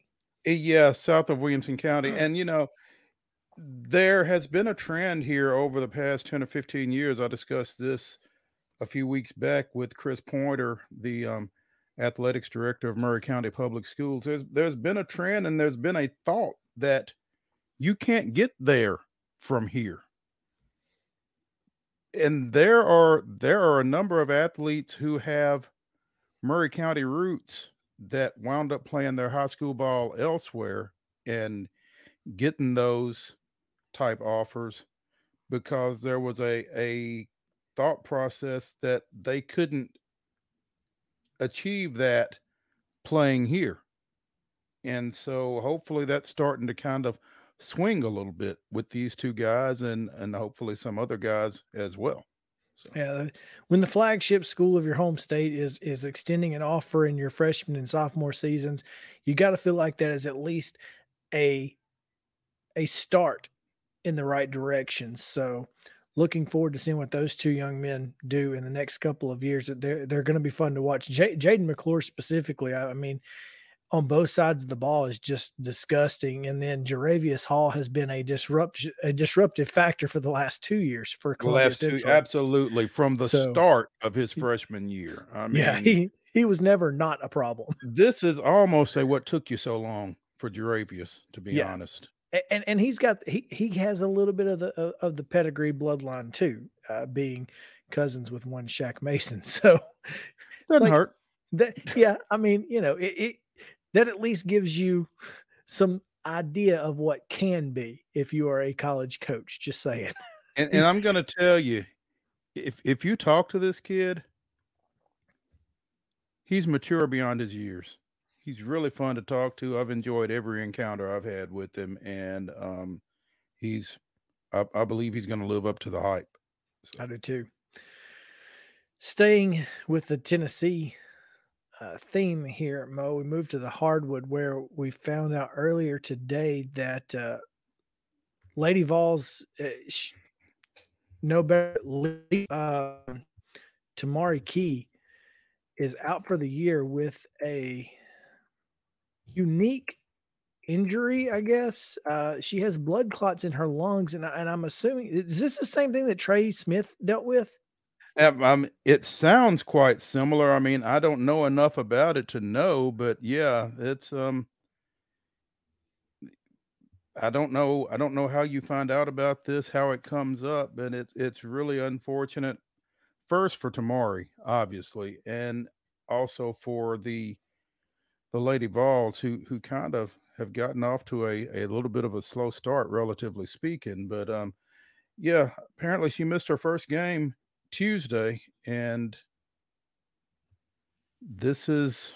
Uh, Yeah, south of Williamson County. And, you know, there has been a trend here over the past 10 or 15 years. I discussed this a few weeks back with Chris Pointer, the um, athletics director of Maury County Public Schools. There's, there's been a trend and there's been a thought that you can't get there from here. And there are there are a number of athletes who have Maury County roots that wound up playing their high school ball elsewhere and getting those type offers because there was a a thought process that they couldn't achieve that playing here. And so hopefully that's starting to kind of swing a little bit with these two guys and and hopefully some other guys as well. So. Yeah, when the flagship school of your home state is is extending an offer in your freshman and sophomore seasons, you got to feel like that is at least a a start in the right direction. So, looking forward to seeing what those two young men do in the next couple of years. They're they're going to be fun to watch. J- Jaden McClure specifically, I, I mean, on both sides of the ball is just disgusting. And then Jaravius Hall has been a disrupt a disruptive factor for the last two years for last two, absolutely, from the So- start of his freshman year. I mean, yeah, he he was never not a problem. this is almost a what took you so long for Jaravius, to be Yeah. honest. And and he's got he he has a little bit of the of- of the pedigree bloodline too, uh, being cousins with one Shaq Mason. So Doesn't like- hurt. that yeah, I mean you know it, it that at least gives you some idea of what can be if you are a college coach. Just saying. And, and I'm going to tell you, if if you talk to this kid, he's mature beyond his years. He's really fun to talk to. I've enjoyed every encounter I've had with him, and um, he's, I, I believe he's going to live up to the hype. I do too. Staying with the Tennessee uh, theme here, Mo, we moved to the hardwood where we found out earlier today that uh, Lady Vols, uh, no better, uh, Tamari Key is out for the year with a unique injury, I guess. Uh, she has blood clots in her lungs, and, I, and I'm assuming is this the same thing that Trey Smith dealt with? Um, it sounds quite similar. I mean, I don't know enough about it to know, but yeah, it's um I don't know I don't know how you find out about this, how it comes up, but it's it's really unfortunate. First for Tamari, obviously, and also for the the Lady Vols who who kind of have gotten off to a, a little bit of a slow start, relatively speaking. But um yeah, apparently she missed her first game Tuesday, and this is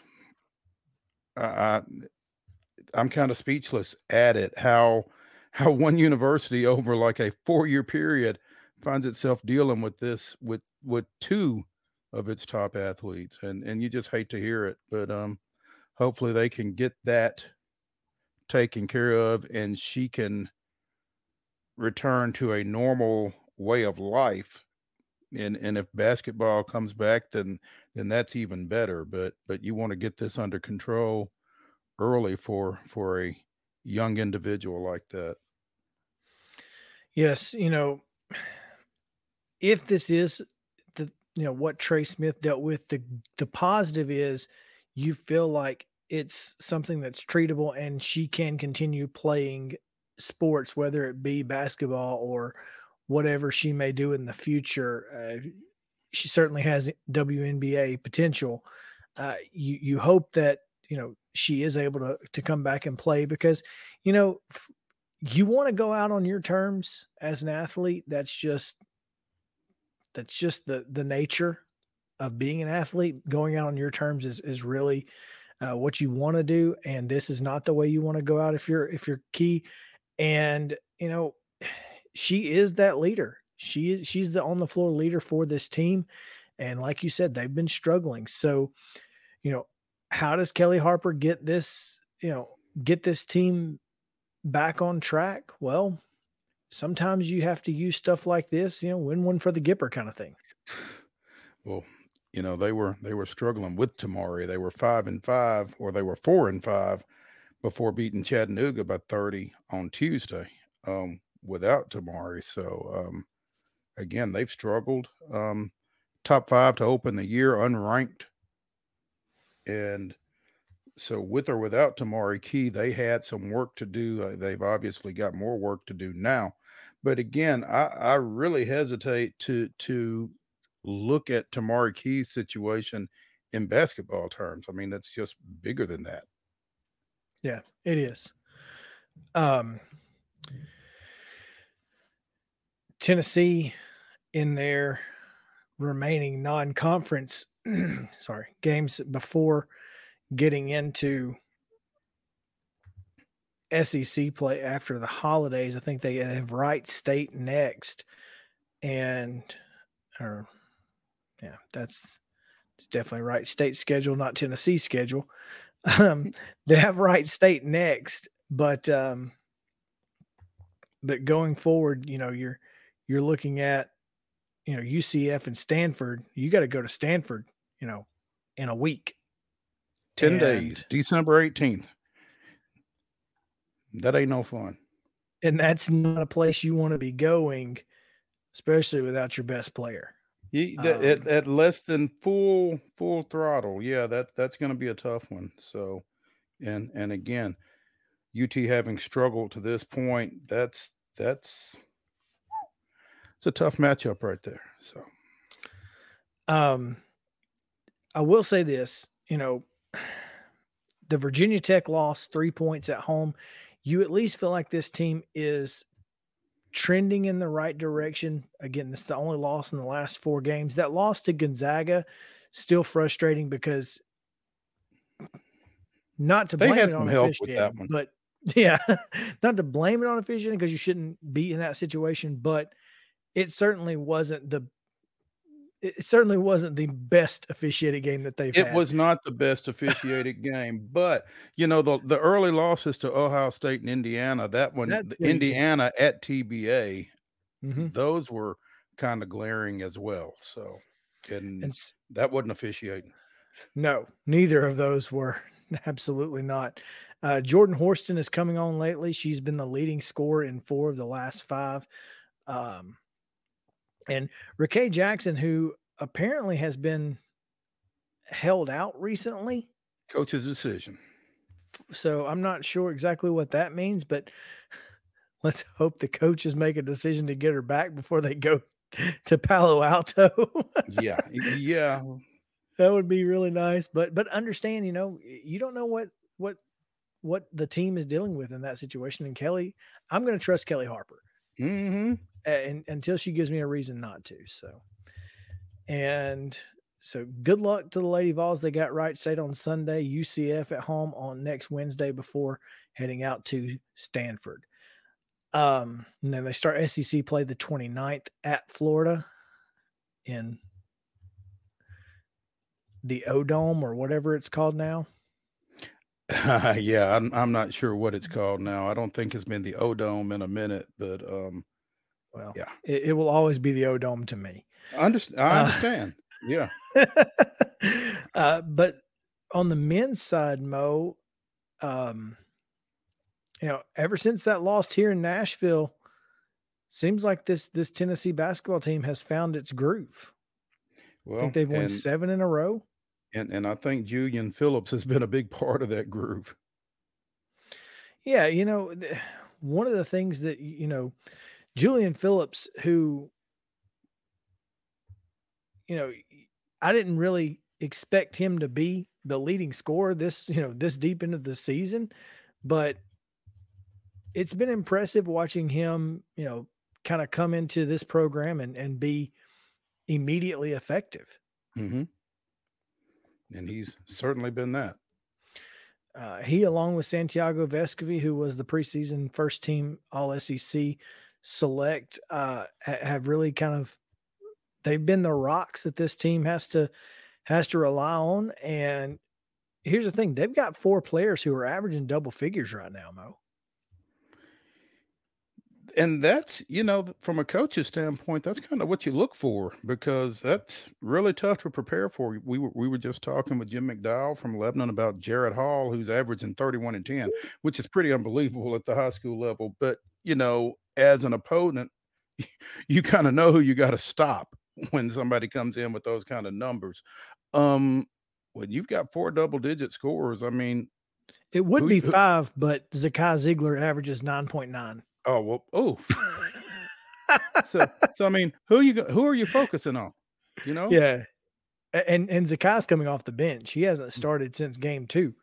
I I'm kind of speechless at it. How how one university over like a four year period finds itself dealing with this with with two of its top athletes, and and you just hate to hear it, but um, hopefully they can get that taken care of, and she can return to a normal way of life and and if basketball comes back then then that's even better but but you want to get this under control early for for a young individual like that. Yes, you know, if this is the you know what Trey Smith dealt with, the the positive is you feel like it's something that's treatable and she can continue playing sports, whether it be basketball or whatever she may do in the future. Uh, she certainly has WNBA potential. Uh, you you hope that you know she is able to to come back and play because you know f- you want to go out on your terms as an athlete. That's just that's just the the nature of being an athlete. Going out on your terms is is really uh, what you want to do, and this is not the way you want to go out if you're if you're key. And you know, she is that leader. She is she's the on the floor leader for this team, and like you said, they've been struggling. So, you know, how does Kellie Harper get this? You know, get this team back on track? Well, sometimes you have to use stuff like this, you know, win one for the Gipper kind of thing. well you know they were they were struggling with tamari they were five and five or they were four and five before beating chattanooga by 30 on tuesday um without tamari so um again they've struggled um top five to open the year unranked and so with or without Tamari Key, they had some work to do. Uh, they've obviously got more work to do now. But again, I, I really hesitate to to look at Tamari Key's situation in basketball terms. I mean, that's just bigger than that. Yeah, it is. Um, Tennessee in their remaining non-conference sorry games before getting into SEC play after the holidays. I think they have Wright State next, and or yeah, that's it's definitely Wright State schedule, not Tennessee schedule. Um, they have Wright State next, but um, but going forward, you know, you're you're looking at you know UCF and Stanford. You got to go to Stanford, you know, in a week. 10 And- days, December 18th. That ain't no fun. and that's not a place you want to be going, especially without your best player. You, that- at, Um, at less than full full throttle, yeah, that that's going to be a tough one. So, and and again, UT having struggled to this point, that's that's it's a tough matchup right there. So, Um, I will say this, you know, the Virginia Tech lost three points at home. You at least feel like this team is trending in the right direction. Again, this is the only loss in the last four games. That loss to Gonzaga still frustrating because not to They blame had it some on help with that one. but yeah, not to blame it on officiating because you shouldn't be in that situation, but it certainly wasn't the it certainly wasn't the best officiated game that they've it had. was not the best officiated game, but you know the the early losses to Ohio State and Indiana, that one, That's the pretty good. Indiana at TBA, Mhm. those were kind of glaring as well. So, and, And that wasn't officiating. no, neither of those were absolutely not. Uh, Jordan Horston is coming on lately. She's been the leading scorer in four of the last five. Um, and Rickea Jackson, who apparently has been held out recently. Coach's decision. So I'm not sure exactly what that means, but let's hope the coaches make a decision to get her back before they go to Palo Alto. Yeah, yeah. that would be really nice. But but understand, you know, you don't know what what what the team is dealing with in that situation. And Kellie, I'm going to trust Kellie Harper hmm uh, and, until she gives me a reason not to. So, and so good luck to the Lady Vols. They got Wright State on Sunday, UCF at home on next Wednesday before heading out to Stanford. Um, and then they start SEC play the 29th at Florida in the O Dome or whatever it's called now. yeah, I'm, I'm not sure what it's called now. I don't think it's been the O Dome in a minute, but um, Well, Yeah. it, it will always be the O Dome to me. I understand. I Uh, understand. yeah, uh, but on the men's side, Mo, um, you know, ever since that loss here in Nashville, seems like this this Tennessee basketball team has found its groove. well, I think they've won seven in a row. And and I think Julian Phillips has been a big part of that groove. Yeah, you know, one of the things that you know, Julian Phillips, who, you know, I didn't really expect him to be the leading scorer this, you know, this deep into the season, but it's been impressive watching him, you know, kind of come into this program and and be immediately effective. hmm And he's certainly been that. Uh, he, along with Santiago Vescovi, who was the preseason first team All SEC select, uh, have really kind of they've been the rocks that this team has to has to rely on. And here's the thing: they've got four players who are averaging double figures right now, Mo. And that's you know from a coach's standpoint that's kind of what you look for because that's really tough to prepare for. We were, we were just talking with jim mcdowell from lebanon about jared hall who's averaging 31 and 10 which is pretty unbelievable at the high school level but you know as an opponent you kind of know who you got to stop when somebody comes in with those kind of numbers. Um when you've got four double digit scores i mean It would Who- be five, but Zakai Zeigler averages nine point nine. Oh well oh so so i mean who you who are you focusing on you know Yeah. And and Zakai's coming off the bench. He hasn't started since game two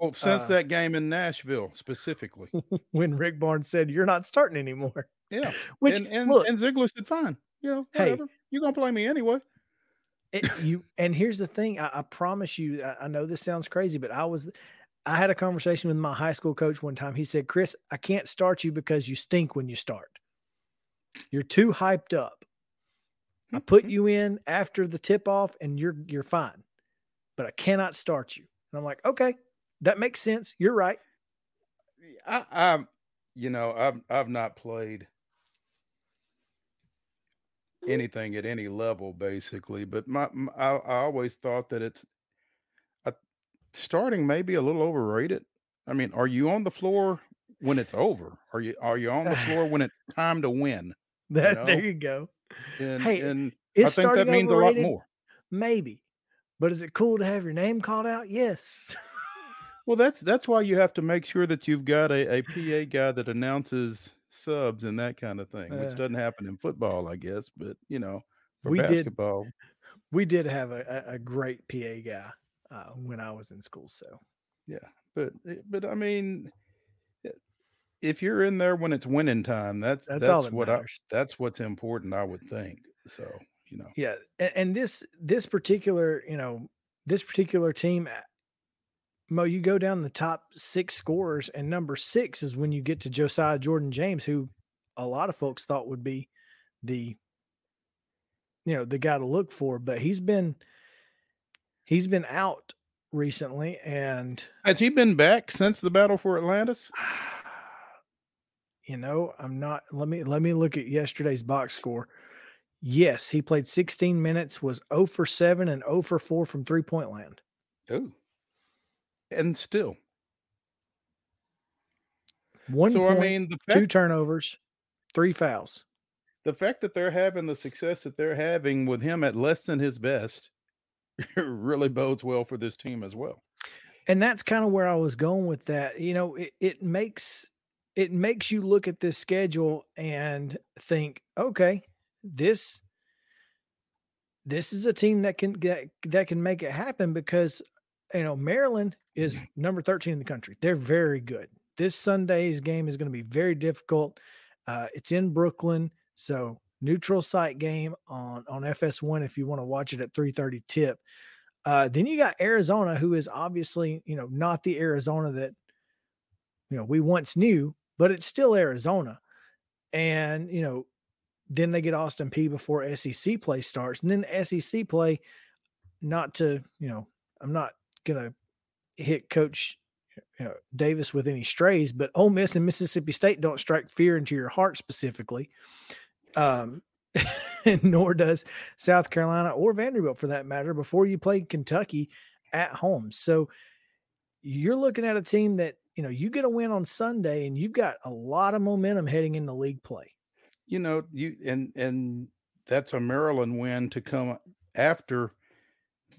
Well, since Uh, that game in Nashville specifically. when Rick Barnes said, You're not starting anymore. Yeah. Which and and, look, and Zeigler said, fine. You know, Hey. whatever. You're gonna play me anyway. it, you and here's the thing I, I promise you I, I know this sounds crazy but i was i had a conversation with my high school coach one time he said chris i can't start you because you stink when you start you're too hyped up I put mm-hmm. you in after the tip off and you're you're fine. But I cannot start you. And I'm like, okay, that makes sense. You're right. I, I'm, you know, I've I've not played anything at any level basically, but my, my I, I always thought that it's starting maybe a little overrated. I mean, are you on the floor when it's over? Are you are you on the floor when it's time to win? That know? there you go. And Hey, and I think that means a lot more. Maybe. But is it cool to have your name called out? Yes. Well, that's that's why you have to make sure that you've got a, a PA guy that announces subs and that kind of thing, which Uh. doesn't happen in football, I guess. But you know, for We did- we did have a, a great PA guy uh, when I was in school. So yeah. But eh, but I mean, eh, if you're in there when it's winning time, that's That's that's, all that what matters. I that's what's important, I would think. So you know, yeah, and, and this this particular you know this particular team, uh, Mo, you go down the top six scorers, and number six is when you get to Josiah Jordan James, who a lot of folks thought would be the you know the guy to look for, but he's been he's been out recently, and has he been back since the battle for Atlantis? you know i'm not let me let me look at yesterday's box score. Yes he played 16 minutes was 0 for 7 and 0 for 4 from three point land. Oh, and still, one so point, I mean, the two turnovers three fouls. The fact that they're having the success that they're having with him at less than his best really bodes well for this team as well. and that's kind of where i was going with that you know it, it makes it makes you look at this schedule and think okay this this is a team that can get that can make it happen because you know maryland is number 13 in the country. They're very good. This sunday's game is going to be very difficult uh, it's in brooklyn so neutral site game on on fs1 if you want to watch it at 3.30 tip uh, then you got Arizona, who is obviously, you know, not the Arizona that, you know, we once knew, but it's still Arizona. And, you know, then they get Austin Peay before SEC play starts. And then SEC play, not to, you know, I'm not to hit Coach you know, Davis with any strays, but Ole Miss and Mississippi State don't strike fear into your heart specifically. Um, nor does South Carolina or Vanderbilt for that matter before you play Kentucky at home. So you're looking at a team that, you know, you get a win on Sunday and you've got a lot of momentum heading into league play. You know, you and and that's a Maryland win to come after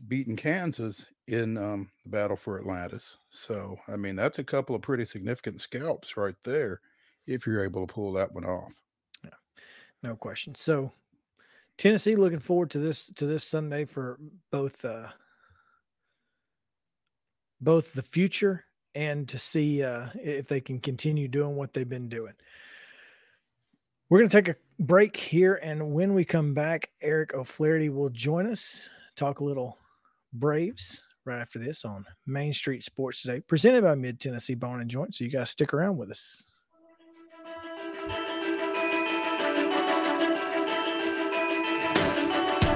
beating Kansas in um, the battle for Atlantis. So, I mean, that's a couple of pretty significant scalps right there if you're able to pull that one off. No question. So Tennessee looking forward to this to this Sunday for both uh both the future and to see uh if they can continue doing what they've been doing. We're going to take a break here and when we come back Eric O'Flaherty will join us talk a little Braves right after this on Main Street Sports Today presented by Mid Tennessee Bone and Joint so you guys stick around with us.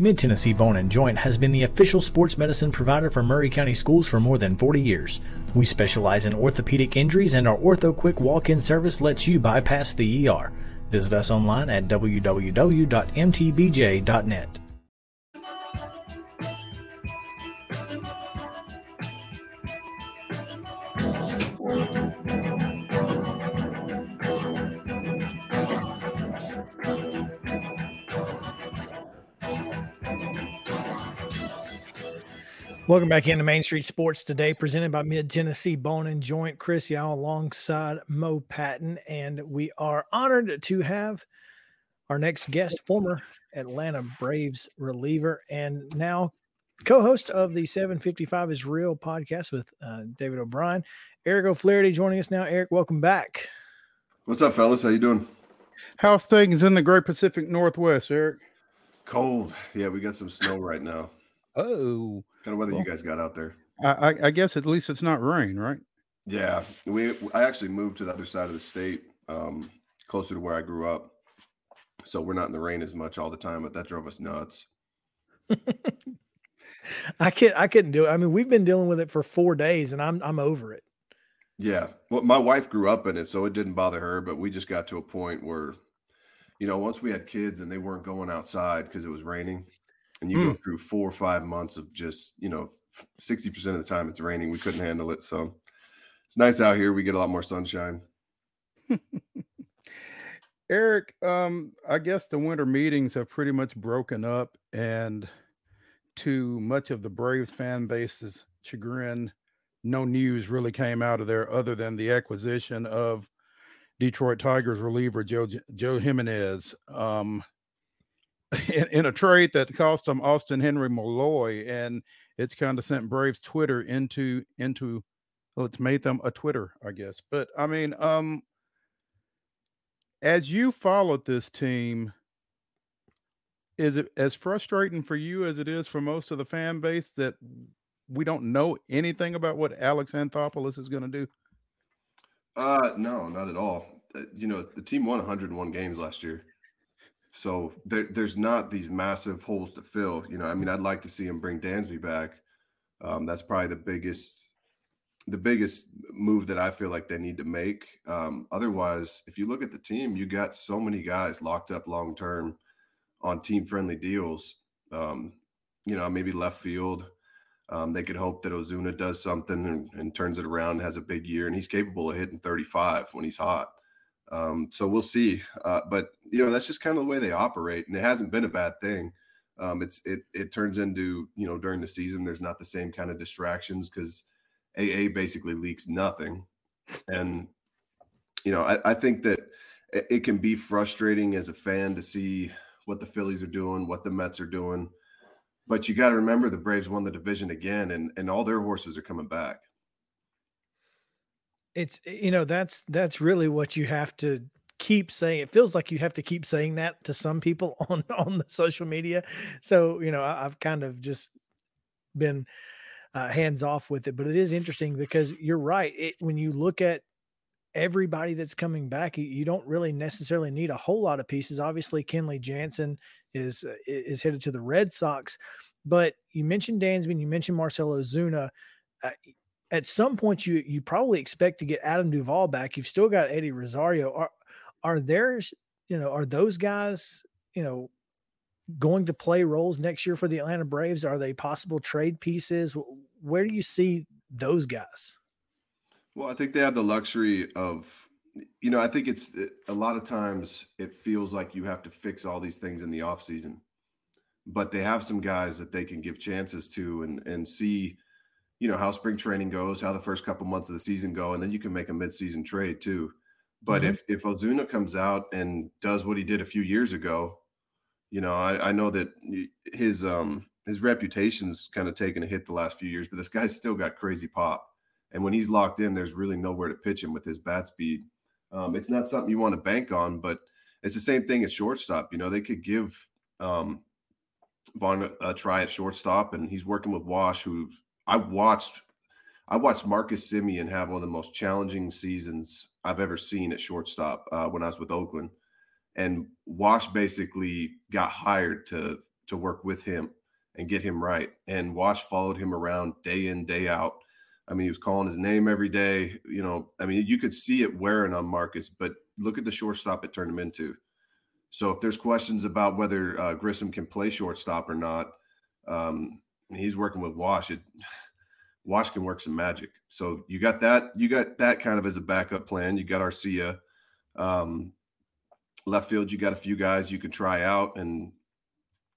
Mid Tennessee Bone and Joint has been the official sports medicine provider for Maury County Schools for more than 40 years. We specialize in orthopedic injuries, and our Ortho Quick walk in service lets you bypass the ER. Visit us online at www.mtbj.net. Welcome back into Main Street Sports today, presented by Mid Tennessee Bone and Joint. Chris Yow alongside Mo Patton, and we are honored to have our next guest, former Atlanta Braves reliever, and now co-host of the 755 is Real podcast with uh, David O'Brien, Eric O'Flaherty joining us now. Eric, welcome back. What's up, fellas? How you doing? How's things in the Great Pacific Northwest, Eric? Cold. Yeah, we got some snow right now. Oh, kind of weather well, you guys got out there? I, I, guess at least it's not rain, right? Yeah, we. I actually moved to the other side of the state, um, closer to where I grew up, so we're not in the rain as much all the time. But that drove us nuts. I can't. I couldn't do it. I mean, we've been dealing with it for four days, and I'm I'm over it. Yeah. Well, my wife grew up in it, so it didn't bother her. But we just got to a point where, you know, once we had kids and they weren't going outside because it was raining, and you mm. go through four or five months of just you know 60% of the time it's raining we couldn't handle it so it's nice out here we get a lot more sunshine eric um i guess the winter meetings have pretty much broken up and to much of the braves fan base's chagrin no news really came out of there other than the acquisition of detroit tigers reliever joe joe jimenez um in, in, a trade that cost them Justin Henry Malloy, and it's kind of sent Braves Twitter into into well, it's made them a Twitter, I guess. But I mean, um, as you followed this team, is it as frustrating for you as it is for most of the fan base that we don't know anything about what Alex Anthopoulos is going to do? Uh, no, not at all. Uh, you know, the team won 101 games last year. So there, there's not these massive holes to fill. You know, I mean, I'd like to see him bring Dansby back. Um, that's probably the biggest, the biggest move that I feel like they need to make. Um, otherwise, if you look at the team, you got so many guys locked up long term on team friendly deals. Um, you know, maybe left field. Um, they could hope that Ozuna does something and, and turns it around, has a big year, and he's capable of hitting 35 when he's hot. Um, so we'll see. Uh, but you know, that's just kind of the way they operate, and it hasn't been a bad thing. Um, it's it it turns into you know during the season there's not the same kind of distractions because AA basically leaks nothing, and you know I, I think that it, it can be frustrating as a fan to see what the Phillies are doing, what the Mets are doing. But you got to remember the Braves won the division again, and and all their horses are coming back it's you know that's that's really what you have to keep saying it feels like you have to keep saying that to some people on on the social media so you know I, have kind of just been uh, hands off with it but it is interesting because you're right it, when you look at everybody that's coming back you, you, don't really necessarily need a whole lot of pieces obviously kenley jansen is uh, is headed to the red sox but you mentioned dansby you mentioned Marcell Ozuna. uh, at some point you you probably expect to get Adam Duvall back. You've still got Eddie Rosario. Are are there's you know are those guys you know, going to play roles next year for the Atlanta Braves? Are they possible trade pieces? Where do you see those guys? Well, I think they have the luxury of, you know, I think it's a lot of times it feels like you have to fix all these things in the offseason, but they have some guys that they can give chances to and and see, you know, how spring training goes, how the first couple months of the season go, and then you can make a midseason trade too. But Mhm. if if Ozuna comes out and does what he did a few years ago, you know, I, I know that his um his reputation's kind of taken a hit the last few years, but this guy's still got crazy pop. And when he's locked in, there's really nowhere to pitch him with his bat speed. Um, it's not something you want to bank on, but it's the same thing at shortstop. You know, they could give um, Vaughn a, a try at shortstop, and he's working with Wash, who I watched. I watched Marcus Semien have one of the most challenging seasons I've ever seen at shortstop uh, when I was with Oakland, and Wash basically got hired to to work with him and get him right. And Wash followed him around day in day out. I mean, he was calling his name every day. You know, I mean, you could see it wearing on Marcus, but look at the shortstop it turned him into. So if there's questions about whether uh, Grissom can play shortstop or not, um, he's working with Wash. It, Wash can work some magic. So you got that. You got that kind of as a backup plan. You got Arcia. Um, left field, you got a few guys you can try out, and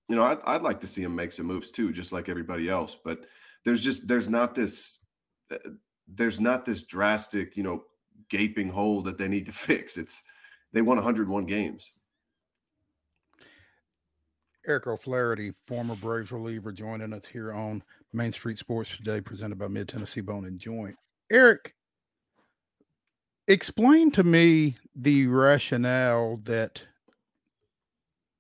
you know, I'd, I'd like to see him make some moves too, just like everybody else. But there's just there's not this uh, there's not this drastic, you know, gaping hole that they need to fix. It's they won 101 games. Eric O'Flaherty, former Braves reliever, joining us here on Main Street Sports today, presented by Mid Tennessee Bone and Joint. Eric, explain to me the rationale that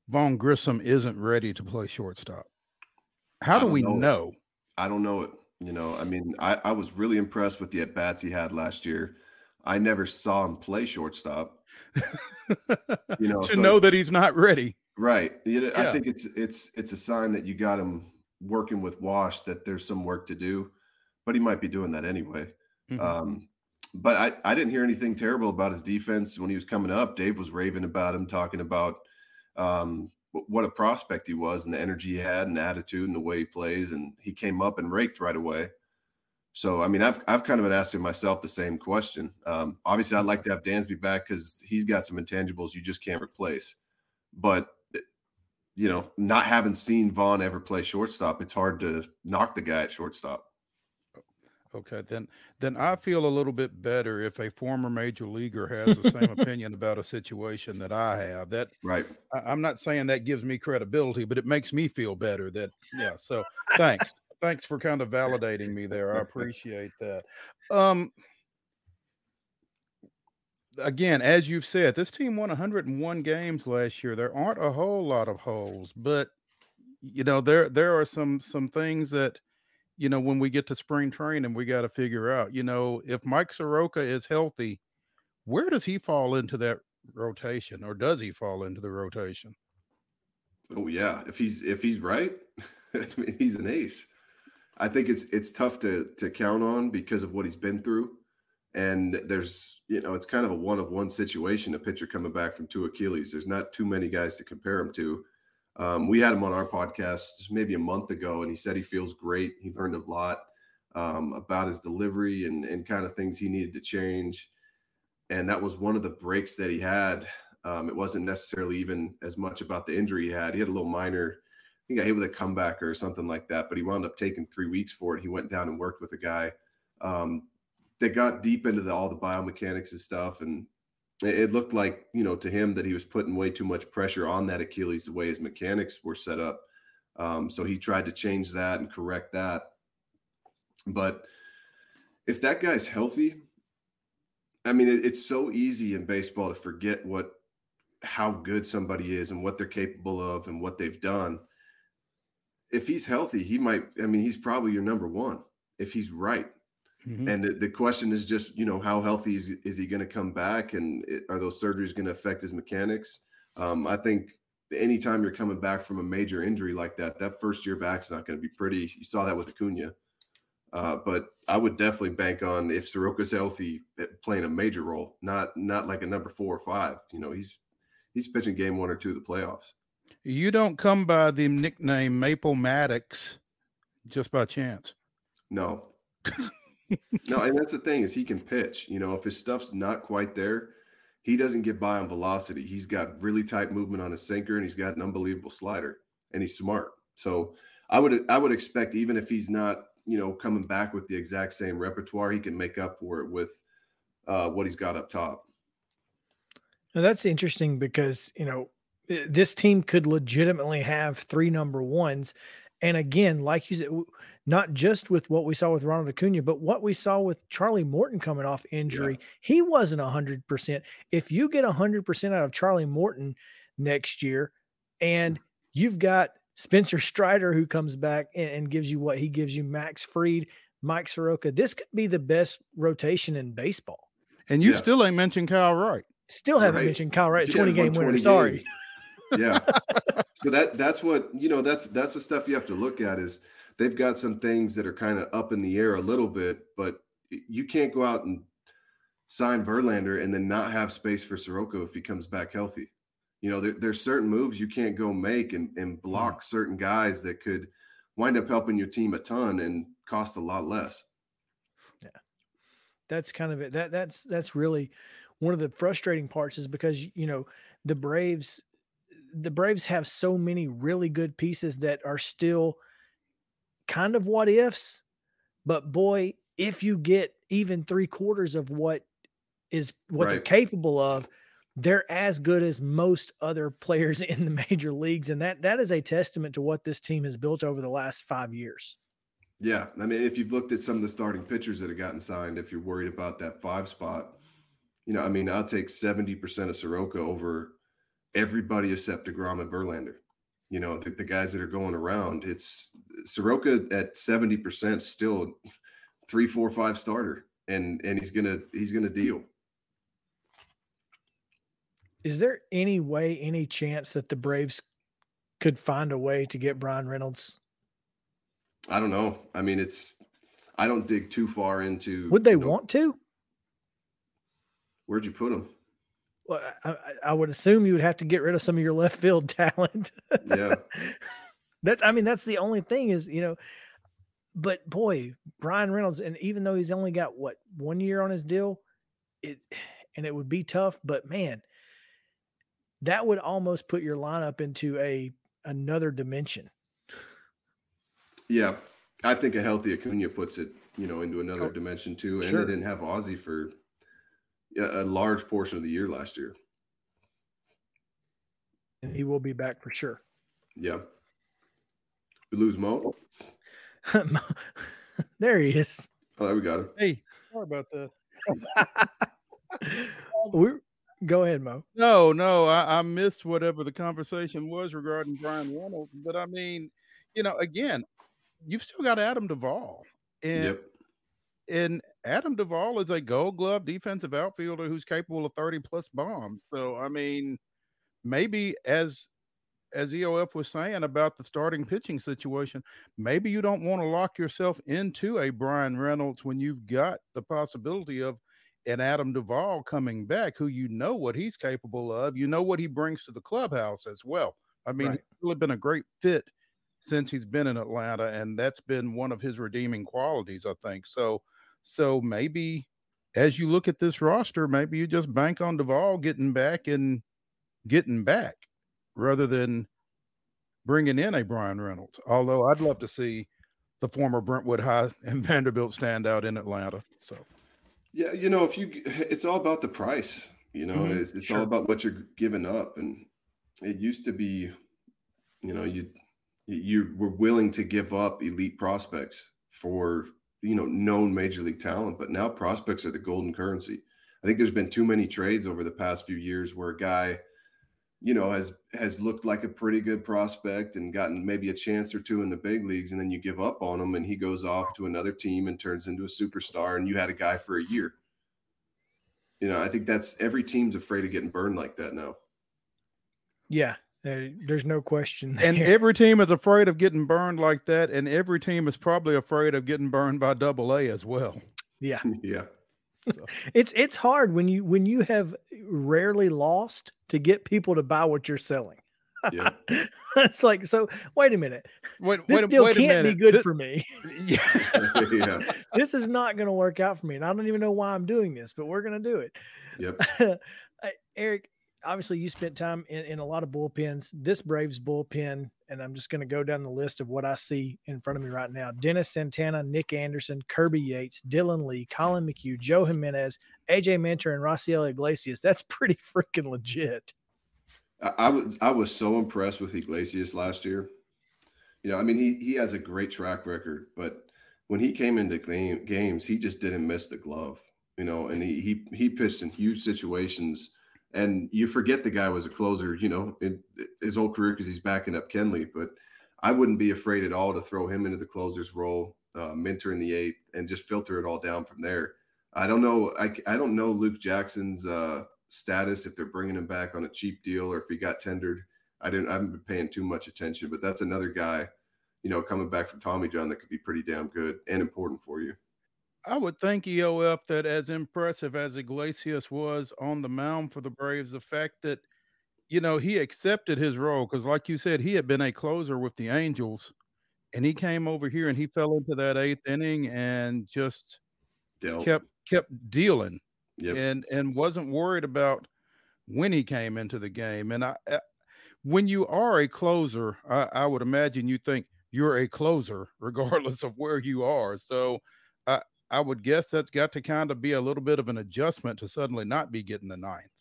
Vaughn Grissom isn't ready to play shortstop. How do we know know? I don't know it. You know, I mean, I, I was really impressed with the at bats he had last year. I never saw him play shortstop. You know, to so- know that he's not ready. Right. You know, I think it's it's it's a sign that you got him working with Wash that there's some work to do, but he might be doing that anyway. Mhm. Um, but I, I didn't hear anything terrible about his defense when he was coming up. Dave was raving about him, talking about um, what a prospect he was and the energy he had and the attitude and the way he plays. And he came up and raked right away. So, I mean, I've, I've kind of been asking myself the same question. Um, obviously, I'd like to have Dansby back because he's got some intangibles you just can't replace. But, you know, not having seen Vaughn ever play shortstop, it's hard to knock the guy at shortstop. Okay, then then I feel a little bit better if a former major leaguer has the same opinion about a situation that I have. That Right. I, I'm not saying that gives me credibility, but it makes me feel better. That yeah. So thanks, thanks for kind of validating me there. I appreciate that. Um, again, as you've said, this team won 101 games last year. There aren't a whole lot of holes, but you know there there are some some things that you know when we get to spring training we got to figure out. You know if Mike Soroka is healthy, where does he fall into that rotation, or does he fall into the rotation? Oh yeah, if he's if he's right, I mean, he's an ace. I think it's it's tough to to count on because of what he's been through, and there's you know it's kind of a one of one situation. A pitcher coming back from two Achilles. There's not too many guys to compare him to. Um, we had him on our podcast maybe a month ago, and he said he feels great. He learned a lot um, about his delivery and and kind of things he needed to change. And that was one of the breaks that he had um, it wasn't necessarily even as much about the injury he had. He had a little minor, I think, got hit with a comeback or something like that. But he wound up taking three weeks for it. He went down and worked with a guy um, that got deep into the, all the biomechanics and stuff, and it, it looked like you know to him that he was putting way too much pressure on that Achilles the way his mechanics were set up. Um, so he tried to change that and correct that. But if that guy's healthy, I mean, it, it's so easy in baseball to forget what how good somebody is and what they're capable of and what they've done. If he's healthy, he might. I mean, he's probably your number one if he's right. Mhm. And the, the question is just, you know, how healthy is, is he going to come back, and it, are those surgeries going to affect his mechanics? Um, I think anytime you're coming back from a major injury like that, that first year back's not going to be pretty. You saw that with Acuna. Uh, but I would definitely bank on if Soroka's healthy, eh, playing a major role, not not like a number four or five. You know, he's he's pitching game one or two of the playoffs. You don't come by the nickname Maple Maddux just by chance. No. no, and that's the thing is he can pitch. You know, if his stuff's not quite there, he doesn't get by on velocity. He's got really tight movement on his sinker and he's got an unbelievable slider and he's smart. So I would I would expect even if he's not, you know, coming back with the exact same repertoire, he can make up for it with uh, what he's got up top. Now that's interesting because, you know, this team could legitimately have three number ones. And again, like you said, not just with what we saw with Ronald Acuna, but what we saw with Charlie Morton coming off injury. Yeah. He wasn't 100%. If you get 100% out of Charlie Morton next year and mm. you've got Spencer Strider who comes back and, and gives you what he gives you, Max Fried, Mike Soroka, this could be the best rotation in baseball. And you yeah. still ain't mentioned Kyle Wright. Still haven't right. mentioned Kyle Wright, 20 game winner. Sorry. yeah. so that that's what you know, that's that's the stuff you have to look at is they've got some things that are kind of up in the air a little bit, but you can't go out and sign Verlander and then not have space for Soroka if he comes back healthy. You know, there, there's certain moves you can't go make and, and mm. block certain guys that could wind up helping your team a ton and cost a lot less. Yeah. That's kind of it. That that's that's really one of the frustrating parts is because you know the Braves the Braves have so many really good pieces that are still – kind of what ifs, but boy, if you get even three quarters of what is what right. they're capable of, they're as good as most other players in the major leagues. And that that is a testament to what this team has built over the last five years. Yeah. I mean, if you've looked at some of the starting pitchers that have gotten signed, if you're worried about that five spot, you know, I mean, I'll take 70% of Soroka over everybody except DeGrom and Verlander. You know the, the guys that are going around it's Soroka at 70% still three four five starter and and he's gonna he's gonna deal. Is there any way any chance that the braves could find a way to get Bryan reynolds? I don't know. I mean it's i don't dig too far into would they you know, want to? Where'd you put him I, I, would assume you would have to get rid of some of your left field talent. yeah. That's I mean, that's the only thing is, you know, but boy, Bryan Reynolds, and even though he's only got what one year on his deal, it and it would be tough, but man, that would almost put your lineup into a another dimension. Yeah. I think a healthy Acuna puts it, you know, into another oh, dimension too. And sure. they didn't have Ozzie for a large portion of the year last year. And he will be back for sure. Yeah. We lose Mo. there he is. Oh, there we got him. Hey, sorry about that. we go ahead, Mo. No, no, I, I missed whatever the conversation was regarding Bryan Reynolds. But I mean, you know, again, you've still got Adam Duvall. And yep. and Adam Duvall is a gold glove defensive outfielder who's capable of 30 plus bombs. So, I mean, maybe as as EOF was saying about the starting pitching situation, maybe you don't want to lock yourself into a Bryan Reynolds when you've got the possibility of an Adam Duvall coming back, who you know what he's capable of, you know what he brings to the clubhouse as well. I mean, right. he's really been a great fit since he's been in Atlanta, and that's been one of his redeeming qualities, I think. So so maybe as you look at this roster, maybe you just bank on Duvall getting back and getting back rather than bringing in a Bryan Reynolds. Although I'd love to see the former Brentwood High and Vanderbilt stand out in Atlanta. So, yeah, you know, if you, it's all about the price. You know, mm-hmm. it's, it's sure. all about what you're giving up, and it used to be, you know, you you were willing to give up elite prospects for you know known major league talent, but now prospects are the golden currency. I think there's been too many trades over the past few years where a guy, you know, has has looked like a pretty good prospect and gotten maybe a chance or two in the big leagues, and then you give up on him and he goes off to another team and turns into a superstar, and you had a guy for a year. You know, I think that's every team's afraid of getting burned like that now. Yeah, there's no question. There. And every team is afraid of getting burned like that, and every team is probably afraid of getting burned by Double A as well. Yeah, yeah. So. it's it's hard when you when you have rarely lost to get people to buy what you're selling. Yeah. it's like, so wait a minute. Wait, This wait, deal wait can't be minute. good Thi- for me. Yeah. yeah. this is not going to work out for me. And I don't even know why I'm doing this, but we're going to do it. Yep. Eric, obviously you spent time in, in a lot of bullpens. This Braves bullpen, and I'm just going to go down the list of what I see in front of me right now. Dennis Santana, Nick Anderson, Kirby Yates, Dylan Lee, Collin McHugh, Joe Jimenez, AJ Minter, and Raisel Iglesias. That's pretty freaking legit. I, I was I was so impressed with Iglesias last year. You know, I mean, he he has a great track record, but when he came into game, games, he just didn't miss the glove. You know, and he he he pitched in huge situations, and you forget the guy was a closer. You know, in his whole career because he's backing up Kenley. But I wouldn't be afraid at all to throw him into the closer's role, uh, minter in the eighth, and just filter it all down from there. I don't know. I I don't know Luke Jackson's uh, status if they're bringing him back on a cheap deal or if he got tendered. I didn't. I haven't been paying too much attention, but that's another guy, you know, coming back from Tommy John that could be pretty damn good and important for you. I would think EOF that as impressive as Iglesias was on the mound for the Braves, the fact that you know he accepted his role because, like you said, he had been a closer with the Angels, and he came over here and he fell into that eighth inning and just Dealt. kept kept dealing Yep. and and wasn't worried about when he came into the game. And I, I when you are a closer, I, I would imagine you think you're a closer regardless of where you are. So I I would guess that's got to kind of be a little bit of an adjustment to suddenly not be getting the ninth.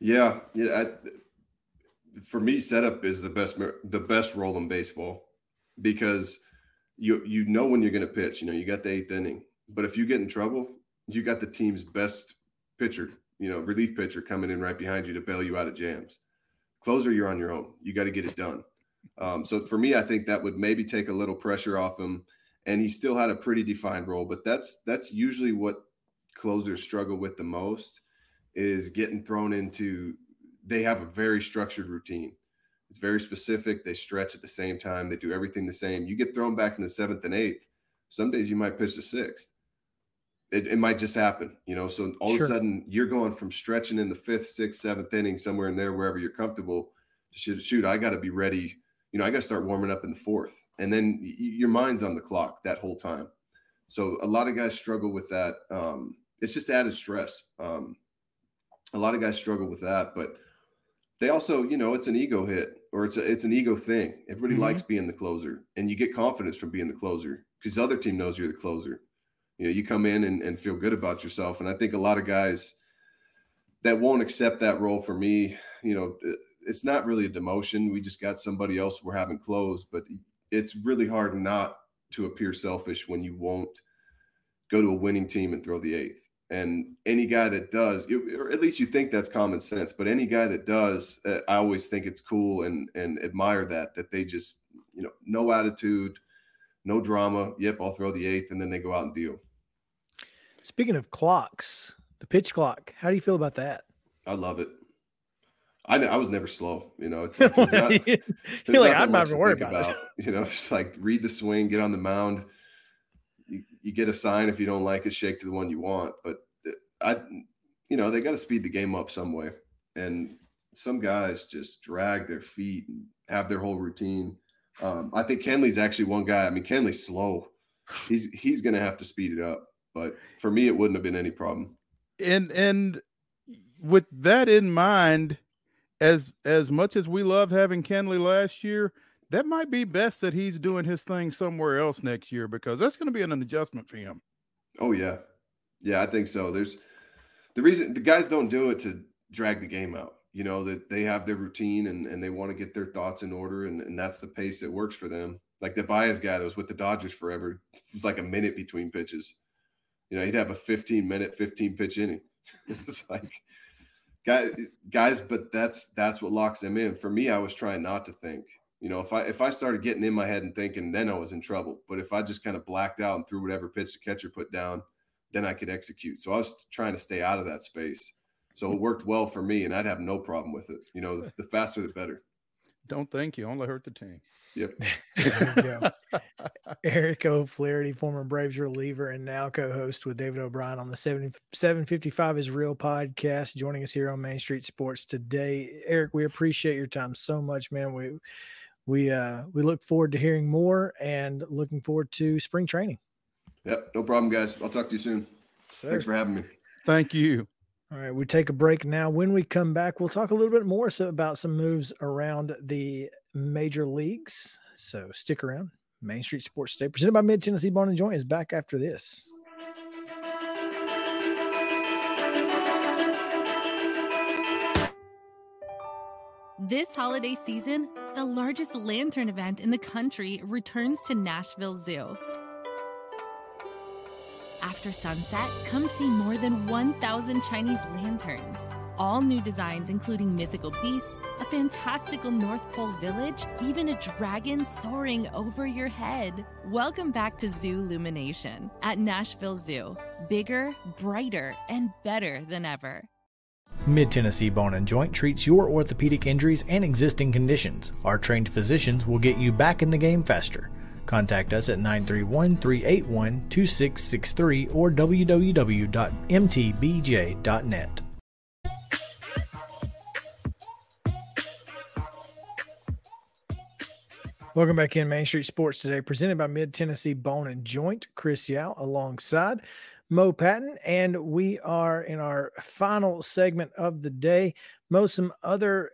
Yeah, yeah. I, for me, setup is the best the best role in baseball because you you know when you're going to pitch. You know, you got the eighth inning, but if you get in trouble, you got the team's best pitcher, you know, relief pitcher coming in right behind you to bail you out of jams. Closer, you're on your own. You got to get it done. Um, so for me, I think that would maybe take a little pressure off him, and he still had a pretty defined role. But that's that's usually what closers struggle with the most is getting thrown into. They have a very structured routine. It's very specific. They stretch at the same time. They do everything the same. You get thrown back in the seventh and eighth. Some days you might pitch the sixth. It, it might just happen, you know. So all Sure. of a sudden you're going from stretching in the fifth, sixth, seventh inning, somewhere in there, wherever you're comfortable. to Shoot, shoot, I got to be ready. You know, I got to start warming up in the fourth, and then your mind's on the clock that whole time. So a lot of guys struggle with that. Um, it's just added stress. Um, a lot of guys struggle with that, but they also, you know, it's an ego hit or it's a, it's an ego thing. Everybody Mhm. likes being the closer, and you get confidence from being the closer because the other team knows you're the closer. You know, you come in and, and feel good about yourself, and I think a lot of guys that won't accept that role for me, you know, it's not really a demotion. We just got somebody else we're having close, but it's really hard not to appear selfish when you won't go to a winning team and throw the eighth. And any guy that does, or at least you think that's common sense, but any guy that does, uh, I always think it's cool and and admire that that they just, you know, no attitude, no drama. Yep, I'll throw the eighth, and then they go out and deal. Speaking of clocks, the pitch clock, how do you feel about that? I love it. I, I was never slow, you know. It's like, not- You're like, I'm not even worried about, it. You know, just like read the swing, get on the mound. You, you get a sign if you don't like it, shake to the one you want. But uh, I, you know, they got to speed the game up some way. And some guys just drag their feet and have their whole routine. Um, I think Kenley's actually one guy. I mean, Kenley's slow. He's he's going to have to speed it up. But for me, it wouldn't have been any problem. and and with that in mind as as much as we love having Kenley last year that might be best that he's doing his thing somewhere else next year because that's going to be an adjustment for him Oh yeah, yeah, I think so. There's the reason the guys don't do it to drag the game out. You know that they have their routine and and they want to get their thoughts in order, and and that's the pace that works for them. Like the Baez guy that was with the Dodgers forever, it was like a minute between pitches. You know, he'd have a 15 minute, 15 pitch inning. it's like guys, but that's that's what locks them in. For me, I was trying not to think. You know, if I if I started getting in my head and thinking, then I was in trouble. But if I just kind of blacked out and threw whatever pitch the catcher put down, then I could execute. So I was trying to stay out of that space. So it worked well for me, and I'd have no problem with it. You know, the, the faster the better. Don't thank you. Only hurt the team. Yep. There you go. Eric O'Flaherty, former Braves reliever and now co-host with David O'Brien on the 70, 755 is Real podcast, joining us here on Main Street Sports today. Eric, we appreciate your time so much, man. We we uh we look forward to hearing more and looking forward to spring training. Yep. No problem, guys. I'll talk to you soon. Sir. Thanks for having me. Thank you. All right, we take a break now. When we come back, we'll talk a little bit more so about some moves around the major leagues. So stick around. Main Street Sports Day, presented by Mid Tennessee Bone and Joint, is back after this. This holiday season, the largest lantern event in the country returns to Nashville Zoo. After sunset, come see more than 1,000 Chinese lanterns. All new designs, including mythical beasts, a fantastical North Pole village, even a dragon soaring over your head. Welcome back to Zoo Illumination at Nashville Zoo. Bigger, brighter, and better than ever. Mid Tennessee Bone and Joint treats your orthopedic injuries and existing conditions. Our trained physicians will get you back in the game faster. Contact us at 931 381 2663 or www.mtbj.net. Welcome back in Main Street Sports today, presented by Mid Tennessee Bone and Joint. Chris Yow alongside Mo Patton, and we are in our final segment of the day. Mo, some other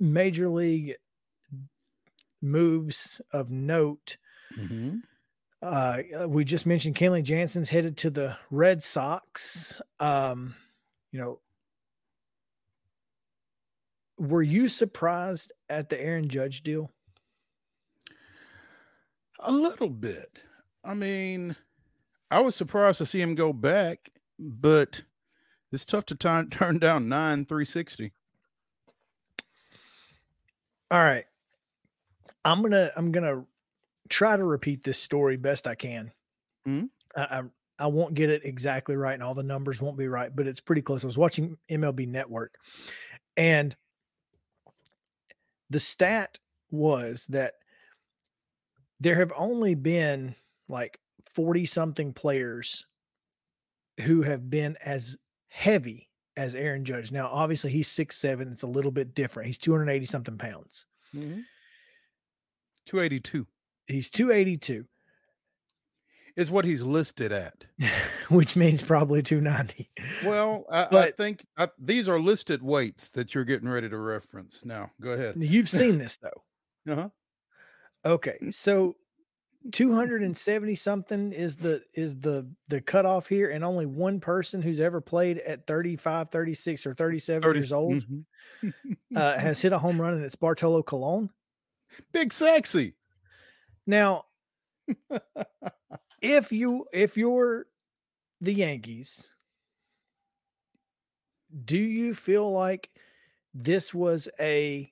major league moves of note. Mm-hmm. Uh, we just mentioned Kenley Jansen's headed to the Red Sox. Um, you know, were you surprised at the Aaron Judge deal? A little bit. I mean, I was surprised to see him go back, but it's tough to turn turn down nine three sixty. All right. I'm gonna I'm gonna try to repeat this story best I can. Mhm. I, I I won't get it exactly right, and all the numbers won't be right, but it's pretty close. I was watching MLB Network, and the stat was that there have only been like 40 something players who have been as heavy as Aaron Judge. Now, obviously, he's six seven. It's a little bit different. He's 280 something pounds. Eighty two He's 282, is what he's listed at. which means probably 290. Well, I, I think I, these are listed weights that you're getting ready to reference. Now, go ahead. You've seen this though. Uh-huh. Okay. So 270 something is the is the the cutoff here and only one person who's ever played at 35 36 or 37 30 years old mhm. uh, has hit a home run and it's bartolo colon Big sexy. now if you if you're the yankees do you feel like this was a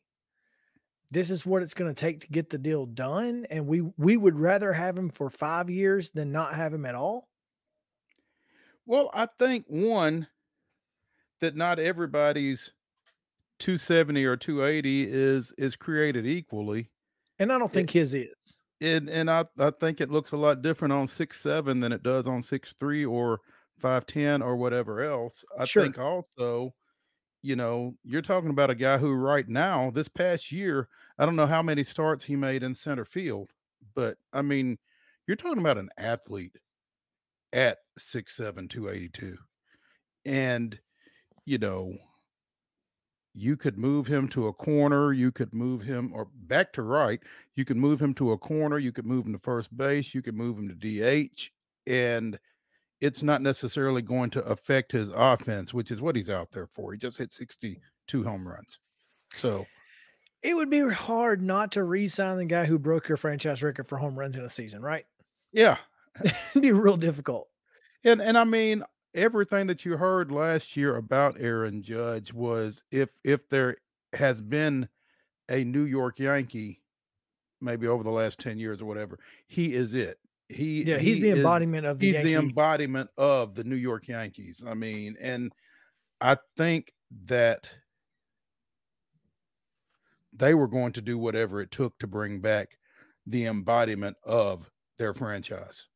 this is what it's going to take to get the deal done and we we would rather have him for 5 years than not have him at all Well, I think one that not everybody's 270 or 280 is is created equally. and i don't think his is And and I, I think it looks a lot different on six seven than it does on six three or five ten or whatever else. I Sure. think also, you know, you're talking about a guy who right now, this past year, I don't know how many starts he made in center field, but I mean, you're talking about an athlete at six seven two eighty two. And, you know, you could move him to a corner, you could move him or back to right, you could move him to a corner, you could move him to first base, you could move him to DH, and it's not necessarily going to affect his offense, which is what he's out there for. He just hit 62 home runs. So, it would be hard not to re-sign the guy who broke your franchise record for home runs in a season right yeah. it'd be real difficult And and I mean everything that you heard last year about Aaron Judge was if if there has been a New York Yankee maybe over the last 10 years or whatever, he is it. He Yeah, he's he the is- embodiment of the he's the embodiment of the New York Yankees. I mean, and I think that they were going to do whatever it took to bring back the embodiment of their franchise.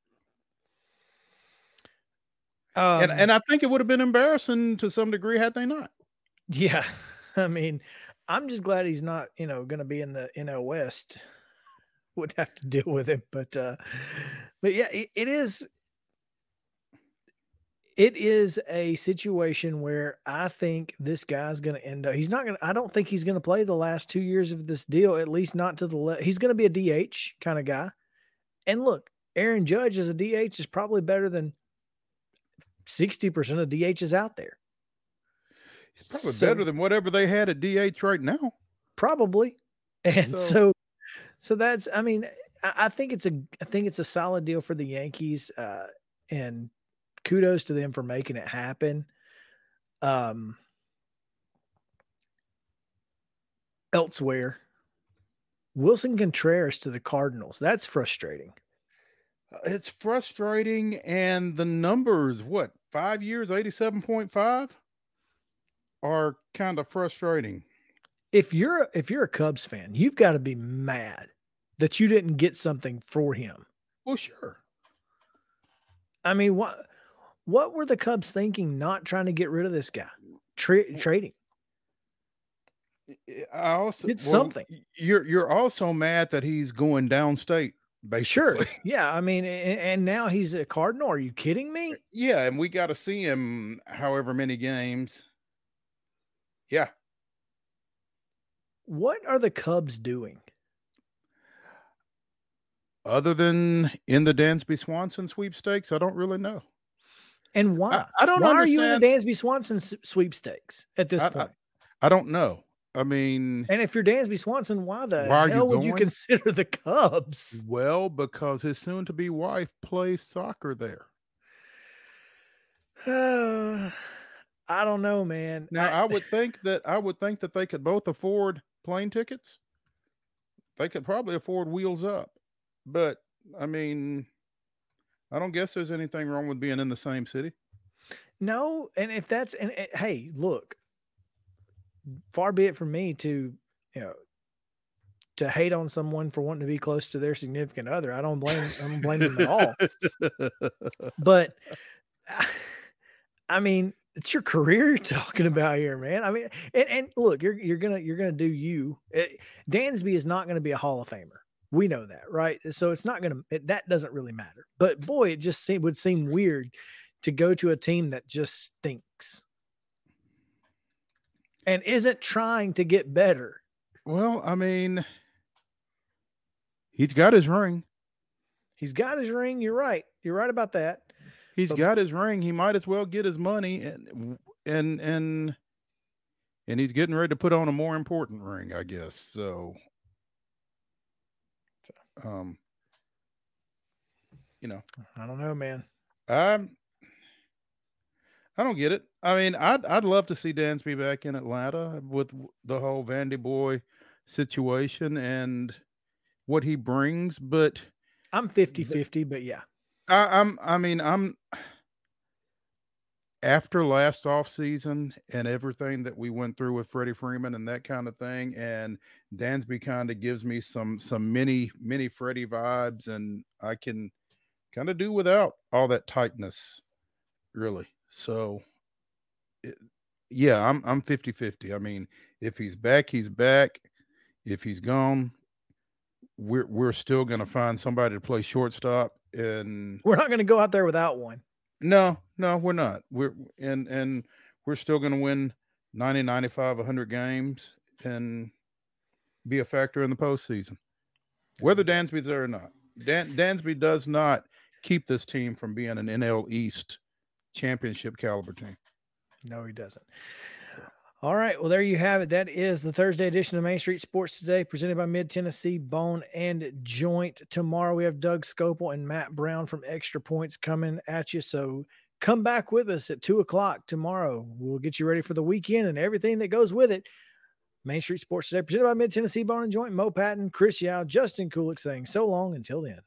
Um, and and I think it would have been embarrassing to some degree had they not. Yeah. I mean, I'm just glad he's not, you know, going to be in the NL West. Would have to deal with it. but uh but yeah, it, it is it is a situation where I think this guy's going to end up. He's not going to. I don't think he's going to play the last two years of this deal. At least not to the. Le- he's going to be a DH kind of guy. And look, Aaron Judge as a DH is probably better than sixty percent of DHs out there. He's probably So- better than whatever they had at DH right now. probably. And So- so, so, that's. I mean, I, I think it's a. I think it's a solid deal for the Yankees. Uh, and kudos to them for making it happen. Um, elsewhere, Willson Contreras to the Cardinals. That's frustrating. Uh, It's frustrating, and the numbers, what five years, eighty-seven point five, are kind of frustrating. If you're if you're a Cubs fan, you've got to be mad that you didn't get something for him. Well, sure. I mean, what what were the Cubs thinking? Not trying to get rid of this guy, Tra- trading. I also It's something. You're you're also mad that he's going downstate, basically. Sure, yeah. I mean, and, and now he's a Cardinal. Are you kidding me? Yeah, and we got to see him however many games. Yeah, What are the Cubs doing? Other than in the Dansby Swanson sweepstakes, I don't really know. And why? I don't why are you in the Dansby Swanson sweepstakes at this I- I- point? I don't know. I mean, and if you're Dansby Swanson, why the Why are you hell would you consider the Cubs? well, because his soon-to-be wife plays soccer there. I don't know, man. Now, I, would think that I would think that they could both afford plane tickets. They could probably afford wheels up, but I mean, I don't guess there's anything wrong with being in the same city. No, and if that's and, and hey, look, far be it from me to you know to hate on someone for wanting to be close to their significant other. I don't blame I don't blame them at all. But I mean, it's your career you're talking about here, man. I mean, and, and look, you're you're gonna you're gonna do you. Eh, Dansby is not gonna be a Hall of Famer. We know that, right? So it's not gonna that doesn't really matter. But boy, it just seem, would seem weird to go to a team that just stinks and isn't trying to get better. Well, I mean, he's got his ring. He's got his ring. You're right. You're right about that. He's But- got his ring. He might as well get his money and and and and he's getting ready to put on a more important ring, I guess. So um you know, I don't know, man. I'm I don't get it. I mean, I'd I'd love to see Dansby back in Atlanta with the whole Vandy boy situation and what he brings, but I'm 50 50, but yeah. I, I'm I mean I'm after last off season and everything that we went through with Freddie Freeman and that kind of thing, and Dansby kind of gives me some some mini mini Freddie vibes, and I can kind of do without all that tightness, really. So, it, yeah, I'm I'm 50 50. I mean, if he's back, he's back. If he's gone, we're we're still gonna find somebody to play shortstop and We're not going to go out there without one. no, no, we're not. We're and and we're still going to win 90, 95, 100 games and be a factor in the postseason, whether mm-hmm. Dansby's there or not. Dan, Dansby does not keep this team from being an NL East championship caliber team. No, he doesn't. All right. Well, there you have it. That is the Thursday edition of Main Street Sports Today, presented by Mid Tennessee Bone and Joint. Tomorrow we have Doug Scopel and Matt Brown from Extra Points coming at you. So come back with us at two o'clock tomorrow. We'll get you ready for the weekend and everything that goes with it. Main Street Sports Today, presented by Mid Tennessee Bone and Joint. Mo Patton, Chris Yow, Justin Kulick saying so long until then.